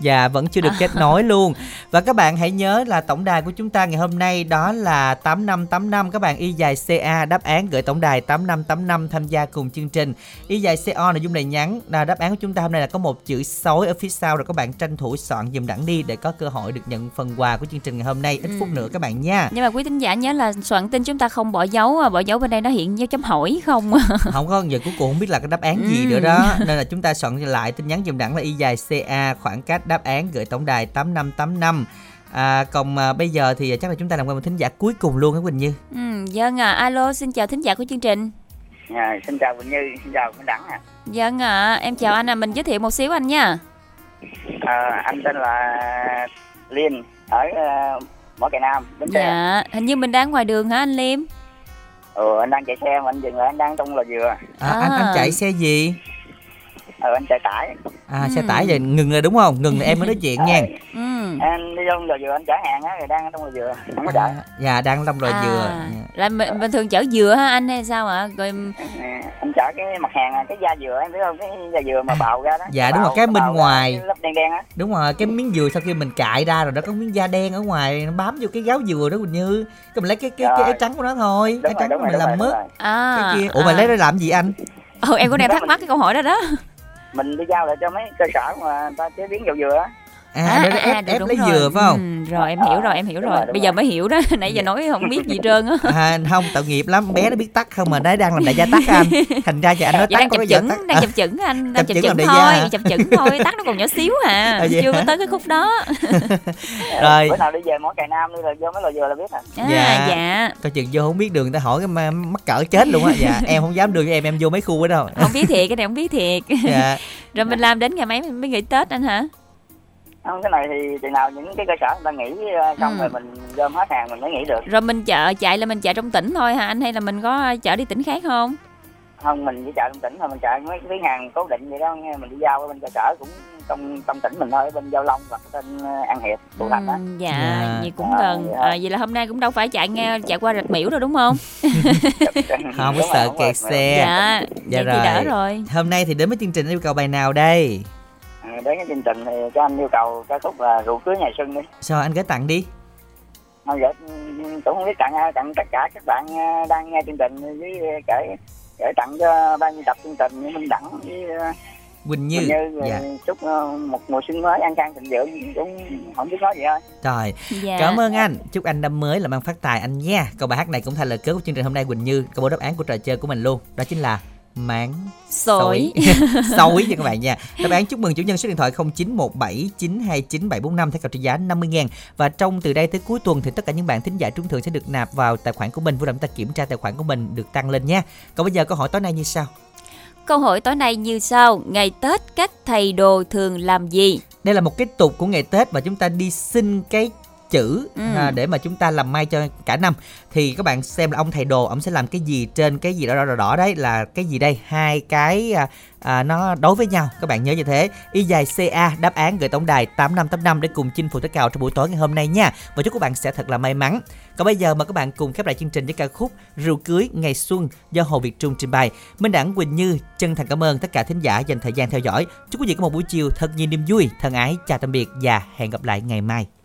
Speaker 1: Dạ vẫn chưa được kết nối luôn. Và các bạn hãy nhớ là tổng đài của chúng ta ngày hôm nay đó là 8585 Các bạn y dài CA đáp án gửi tổng đài 8585 tham gia cùng chương trình. Y dài CO nội dung này nhắn là Đáp án của chúng ta hôm nay là có một chữ sói ở phía sau Rồi các bạn tranh thủ soạn dùm đẳng đi Để có cơ hội được nhận phần quà của chương trình ngày hôm nay. Ít phút nữa các bạn nha.
Speaker 2: Nhưng mà quý thính giả nhớ là soạn tin chúng ta không bỏ dấu, à, bỏ dấu bên đây nó hiện dấu chấm hỏi không.
Speaker 1: không có giờ cuối cùng không biết là cái đáp án gì nữa đó. Nên là chúng ta soạn lại tin nhắn dùm đẳng là y dài ca khoảng cách đáp án gửi tổng đài 8585 à, còn à, bây giờ thì chắc là chúng ta làm quen một thính giả cuối cùng luôn hả Quỳnh Như
Speaker 2: ừ, vâng ạ, alo, xin chào thính giả của chương trình.
Speaker 18: À, xin chào Quỳnh Như, xin chào Minh Đẳng ạ.
Speaker 2: Vâng ạ, em chào anh à, mình giới thiệu một xíu anh nha.
Speaker 18: À, anh tên là Liên ở uh, Mỏ Cày Nam, Bến Tre.
Speaker 2: Dạ, hình như mình đang ngoài đường hả anh Liêm?
Speaker 18: Ừ, anh đang chạy xe mà anh dừng lại anh đang trong lò dừa.
Speaker 1: à, anh anh chạy xe gì
Speaker 18: Ừ, anh chạy tải.
Speaker 1: à xe tải vậy ngừng rồi đúng không ngừng là em mới nói chuyện nha
Speaker 2: Ừ.
Speaker 18: Anh đi vô lò dừa anh chở hàng á, rồi đang ở trong lò dừa, không có chạy.
Speaker 1: dạ đang long rồi
Speaker 2: À,
Speaker 1: dừa
Speaker 2: Là mình, mình thường chở dừa hả anh hay sao ạ? Rồi
Speaker 18: À, anh chở cái mặt hàng, cái da dừa, em biết không? Cái da dừa mà bào ra đó.
Speaker 1: dạ đúng
Speaker 18: Bào-
Speaker 1: rồi cái bên
Speaker 18: ra,
Speaker 1: ngoài
Speaker 18: lớp đen đen á.
Speaker 1: đúng rồi cái miếng dừa sau khi mình cạy ra rồi đó có miếng da đen ở ngoài nó bám vô cái gáo dừa đó Quỳnh Như cái mình lấy cái cái, cái
Speaker 18: Rồi.
Speaker 1: ế trắng của nó thôi
Speaker 18: Đúng
Speaker 1: ế
Speaker 18: rồi,
Speaker 1: trắng
Speaker 18: đúng
Speaker 1: của
Speaker 18: rồi,
Speaker 1: mình
Speaker 18: đúng
Speaker 1: làm
Speaker 18: rồi,
Speaker 1: mứt
Speaker 18: đúng rồi.
Speaker 2: à,
Speaker 1: cái kia ủa mà
Speaker 2: à.
Speaker 1: lấy đó làm gì anh
Speaker 2: Ừ, em cũng đang thắc mắc cái câu hỏi đó đó.
Speaker 18: Mình đi giao lại cho mấy cơ sở mà người ta chế biến dầu dừa á
Speaker 1: à, để ép
Speaker 2: đúng,
Speaker 1: ép
Speaker 2: đúng
Speaker 1: lấy
Speaker 2: rồi.
Speaker 1: dừa phải không
Speaker 2: Ừ, rồi em hiểu rồi, em hiểu rồi.
Speaker 18: rồi,
Speaker 2: Bây giờ
Speaker 18: rồi.
Speaker 2: mới hiểu đó, nãy giờ nói không biết gì trơn á.
Speaker 1: à, không tội nghiệp lắm bé nó biết tắt không mà đấy đang làm đại gia tắt anh thành ra giờ anh nói
Speaker 2: Dạ
Speaker 1: tắt
Speaker 2: đang
Speaker 1: có
Speaker 2: chập chững, đang chập chững anh, đang
Speaker 1: Chập chững gia
Speaker 2: thôi,
Speaker 1: hả?
Speaker 2: chập chững thôi, tắt nó còn nhỏ xíu à,
Speaker 1: À,
Speaker 2: chưa có
Speaker 1: hả?
Speaker 2: tới cái khúc đó.
Speaker 1: rồi
Speaker 18: Bữa nào đi về Mỏ Cày Nam đi là vô mấy lò dừa là biết à.
Speaker 2: À, dạ.
Speaker 1: coi chừng vô không biết đường người ta hỏi cái mắc cỡ chết luôn á dạ em không dám đưa cho em em vô mấy khu đó đâu
Speaker 2: Không biết thiệt, cái này không biết thiệt.
Speaker 1: dạ
Speaker 2: Rồi mình làm đến ngày mấy mới nghỉ Tết anh hả?
Speaker 18: Không, cái này thì chừng nào những cái cơ sở người ta nghỉ ờ, xong
Speaker 2: Ừ.
Speaker 18: rồi mình gom hết hàng mình mới nghỉ được.
Speaker 2: Rồi mình chợ chạy là mình chạy trong tỉnh thôi hả anh hay là mình có chở đi tỉnh khác không?
Speaker 18: không mình chỉ chạy trong tỉnh thôi mình chạy mấy cái hàng cố định vậy đó nghe mình đi giao ở bên cơ sở cũng trong trong tỉnh mình thôi ở bên giao long hoặc bên ờ, an hiệp thủ thành đó
Speaker 2: Ừ, dạ,
Speaker 1: Dạ.
Speaker 2: vậy cũng
Speaker 18: À,
Speaker 2: gần.
Speaker 18: dạ.
Speaker 2: À, vậy là hôm nay cũng đâu phải chạy nghe chạy qua rạch miễu đâu đúng không?
Speaker 1: không có sợ
Speaker 18: rồi,
Speaker 1: kẹt
Speaker 18: rồi.
Speaker 1: xe
Speaker 2: Dạ,
Speaker 1: Dạ
Speaker 2: vậy thì đỡ rồi.
Speaker 1: hôm nay thì đến với chương trình yêu cầu bài nào đây
Speaker 18: đến cái chương trình thì cho anh yêu cầu ca khúc là rượu cưới ngày xuân đi
Speaker 1: sao anh gửi tặng đi
Speaker 18: Thôi gửi cũng không biết tặng ai, tặng tất cả các bạn ờ, đang nghe chương trình với kể kể tặng cho ban biên tập chương trình với Minh Đẳng với ờ,
Speaker 1: Quỳnh Như,
Speaker 18: Quỳnh Như
Speaker 1: dạ.
Speaker 18: chúc ờ, một mùa xuân mới an khang thịnh vượng cũng không biết nói gì ơi.
Speaker 1: Rồi,
Speaker 2: Dạ.
Speaker 1: cảm ơn anh. Chúc anh năm mới làm ăn phát tài anh nha. Câu bài hát này cũng thành lời kết của chương trình hôm nay Quỳnh Như. Câu đáp án của trò chơi của mình luôn. Đó chính là máng
Speaker 2: Sỏi.
Speaker 1: Sỏi nha các bạn nha. Đáp án chúc mừng chủ nhân số điện thoại 0917929745 theo cầu trị giá 50 000 Và trong từ đây tới cuối tuần thì tất cả những bạn thính giả trúng thưởng sẽ được nạp vào tài khoản của mình. Vui lòng ta kiểm tra tài khoản của mình được tăng lên nha. Còn bây giờ câu hỏi tối nay như sau.
Speaker 2: Câu hỏi tối nay như sau. Ngày Tết các thầy đồ thường làm gì?
Speaker 1: Đây là một cái tục của ngày Tết mà chúng ta đi xin cái chữ
Speaker 2: Ừ.
Speaker 1: à, để mà chúng ta làm may cho cả năm. Thì các bạn xem là ông thầy đồ ông sẽ làm cái gì trên cái gì đó đỏ đỏ, đỏ đấy là cái gì đây? Hai cái à, à, nó đối với nhau. Các bạn nhớ như thế. Y dài ca đáp án gửi tổng đài 8585 để cùng chinh phục tất cào trong buổi tối ngày hôm nay nha. Và chúc các bạn sẽ thật là may mắn. Còn bây giờ mời các bạn cùng khép lại chương trình với ca khúc rượu cưới ngày xuân do hồ việt trung trình bày. Minh đẳng quỳnh như chân thành cảm ơn tất cả thính giả dành thời gian theo dõi. Chúc quý vị có một buổi chiều thật nhiều niềm vui thân ái chào tạm biệt và hẹn gặp lại ngày mai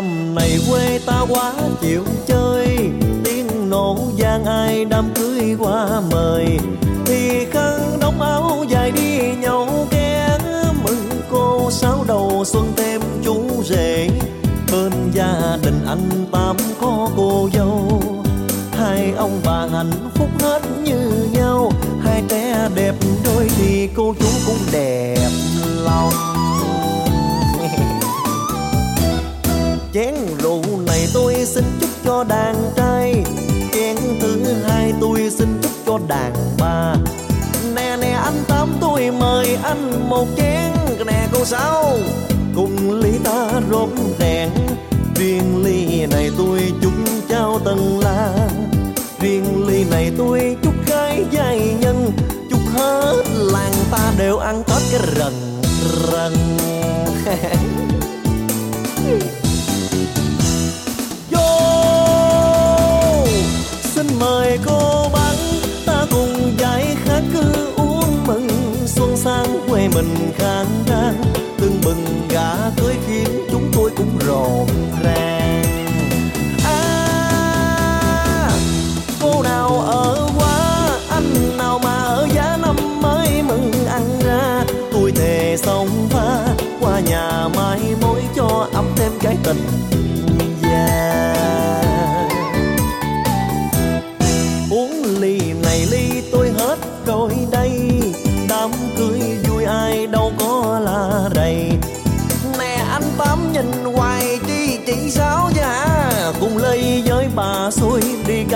Speaker 19: năm này quê ta quá chịu chơi. Tiếng nổ gian ai đám cưới qua mời. Thì khăn đóng áo dài đi nhau kén. Mừng cô sáu đầu xuân thêm chú rể. Bên gia đình anh Tám có cô dâu. Hai ông bà hạnh phúc hết như nhau. Hai té đẹp đôi thì cô chú cũng đẹp lòng. Chén rượu này tôi xin chúc cho đàn trai. Chén thứ hai tôi xin chúc cho đàn bà. Nè nè, anh Tám tôi mời anh một chén. Nè, cô Sáu, cùng ly ta rốt đèn Riêng ly này tôi chúc trao tầng la. Riêng ly này tôi chúc gái giai nhân. Chúc hết làng ta đều ăn Tết cái rần rần. mời cô bác. Ta cùng giải khát cứ uống mừng. Xuân sang quê mình khang trang. Tưng bừng gà cưới khiến chúng tôi cũng rộn ràng. À cô nào ở quá, anh nào mà ở giá năm mới mừng. Ăn ra tôi thề sống pha. Qua nhà mai mối cho ấm thêm cái tình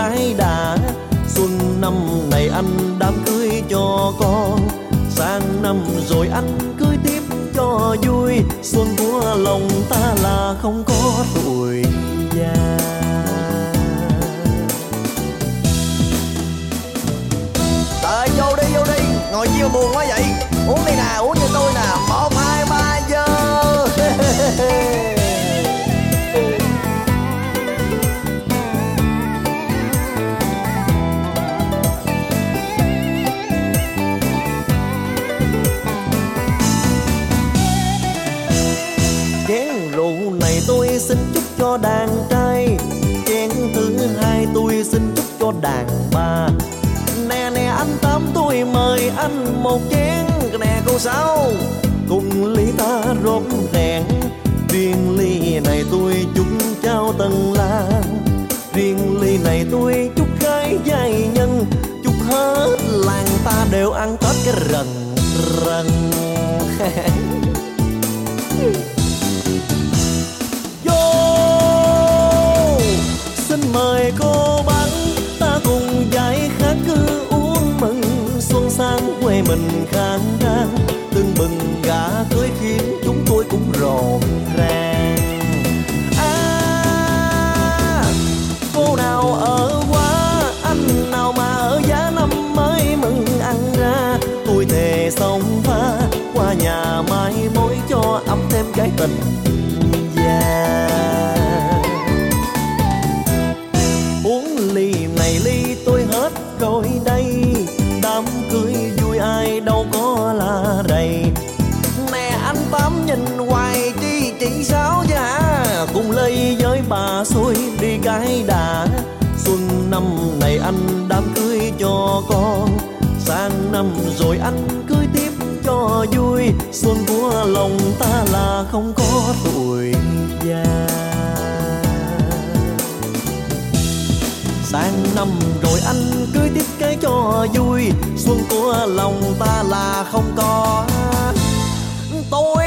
Speaker 19: gái đã xuân năm này anh đám cưới cho con. Sang năm rồi anh cưới tiếp cho vui. Xuân của lòng ta là không có tuổi già. Trời, vô đi vô đi. Ngồi chiêu buồn quá vậy. Uống đi nè, uống như tôi nè. Bỏ anh một chén Nè cô Sáu. Cùng ly ta rốt đèn Riêng ly này tôi chúc trao tầng la. Riêng ly này tôi chúc gái giai nhân, Chúc hết làng ta đều ăn Tết cái rần rần. mình khác xôi đi cái đà xuân năm này anh đám cưới cho con, sang năm rồi anh cưới tiếp cho vui. Xuân của lòng ta là không có tuổi già. Sang năm rồi anh cưới tiếp cái cho vui. Xuân của lòng ta là không có tôi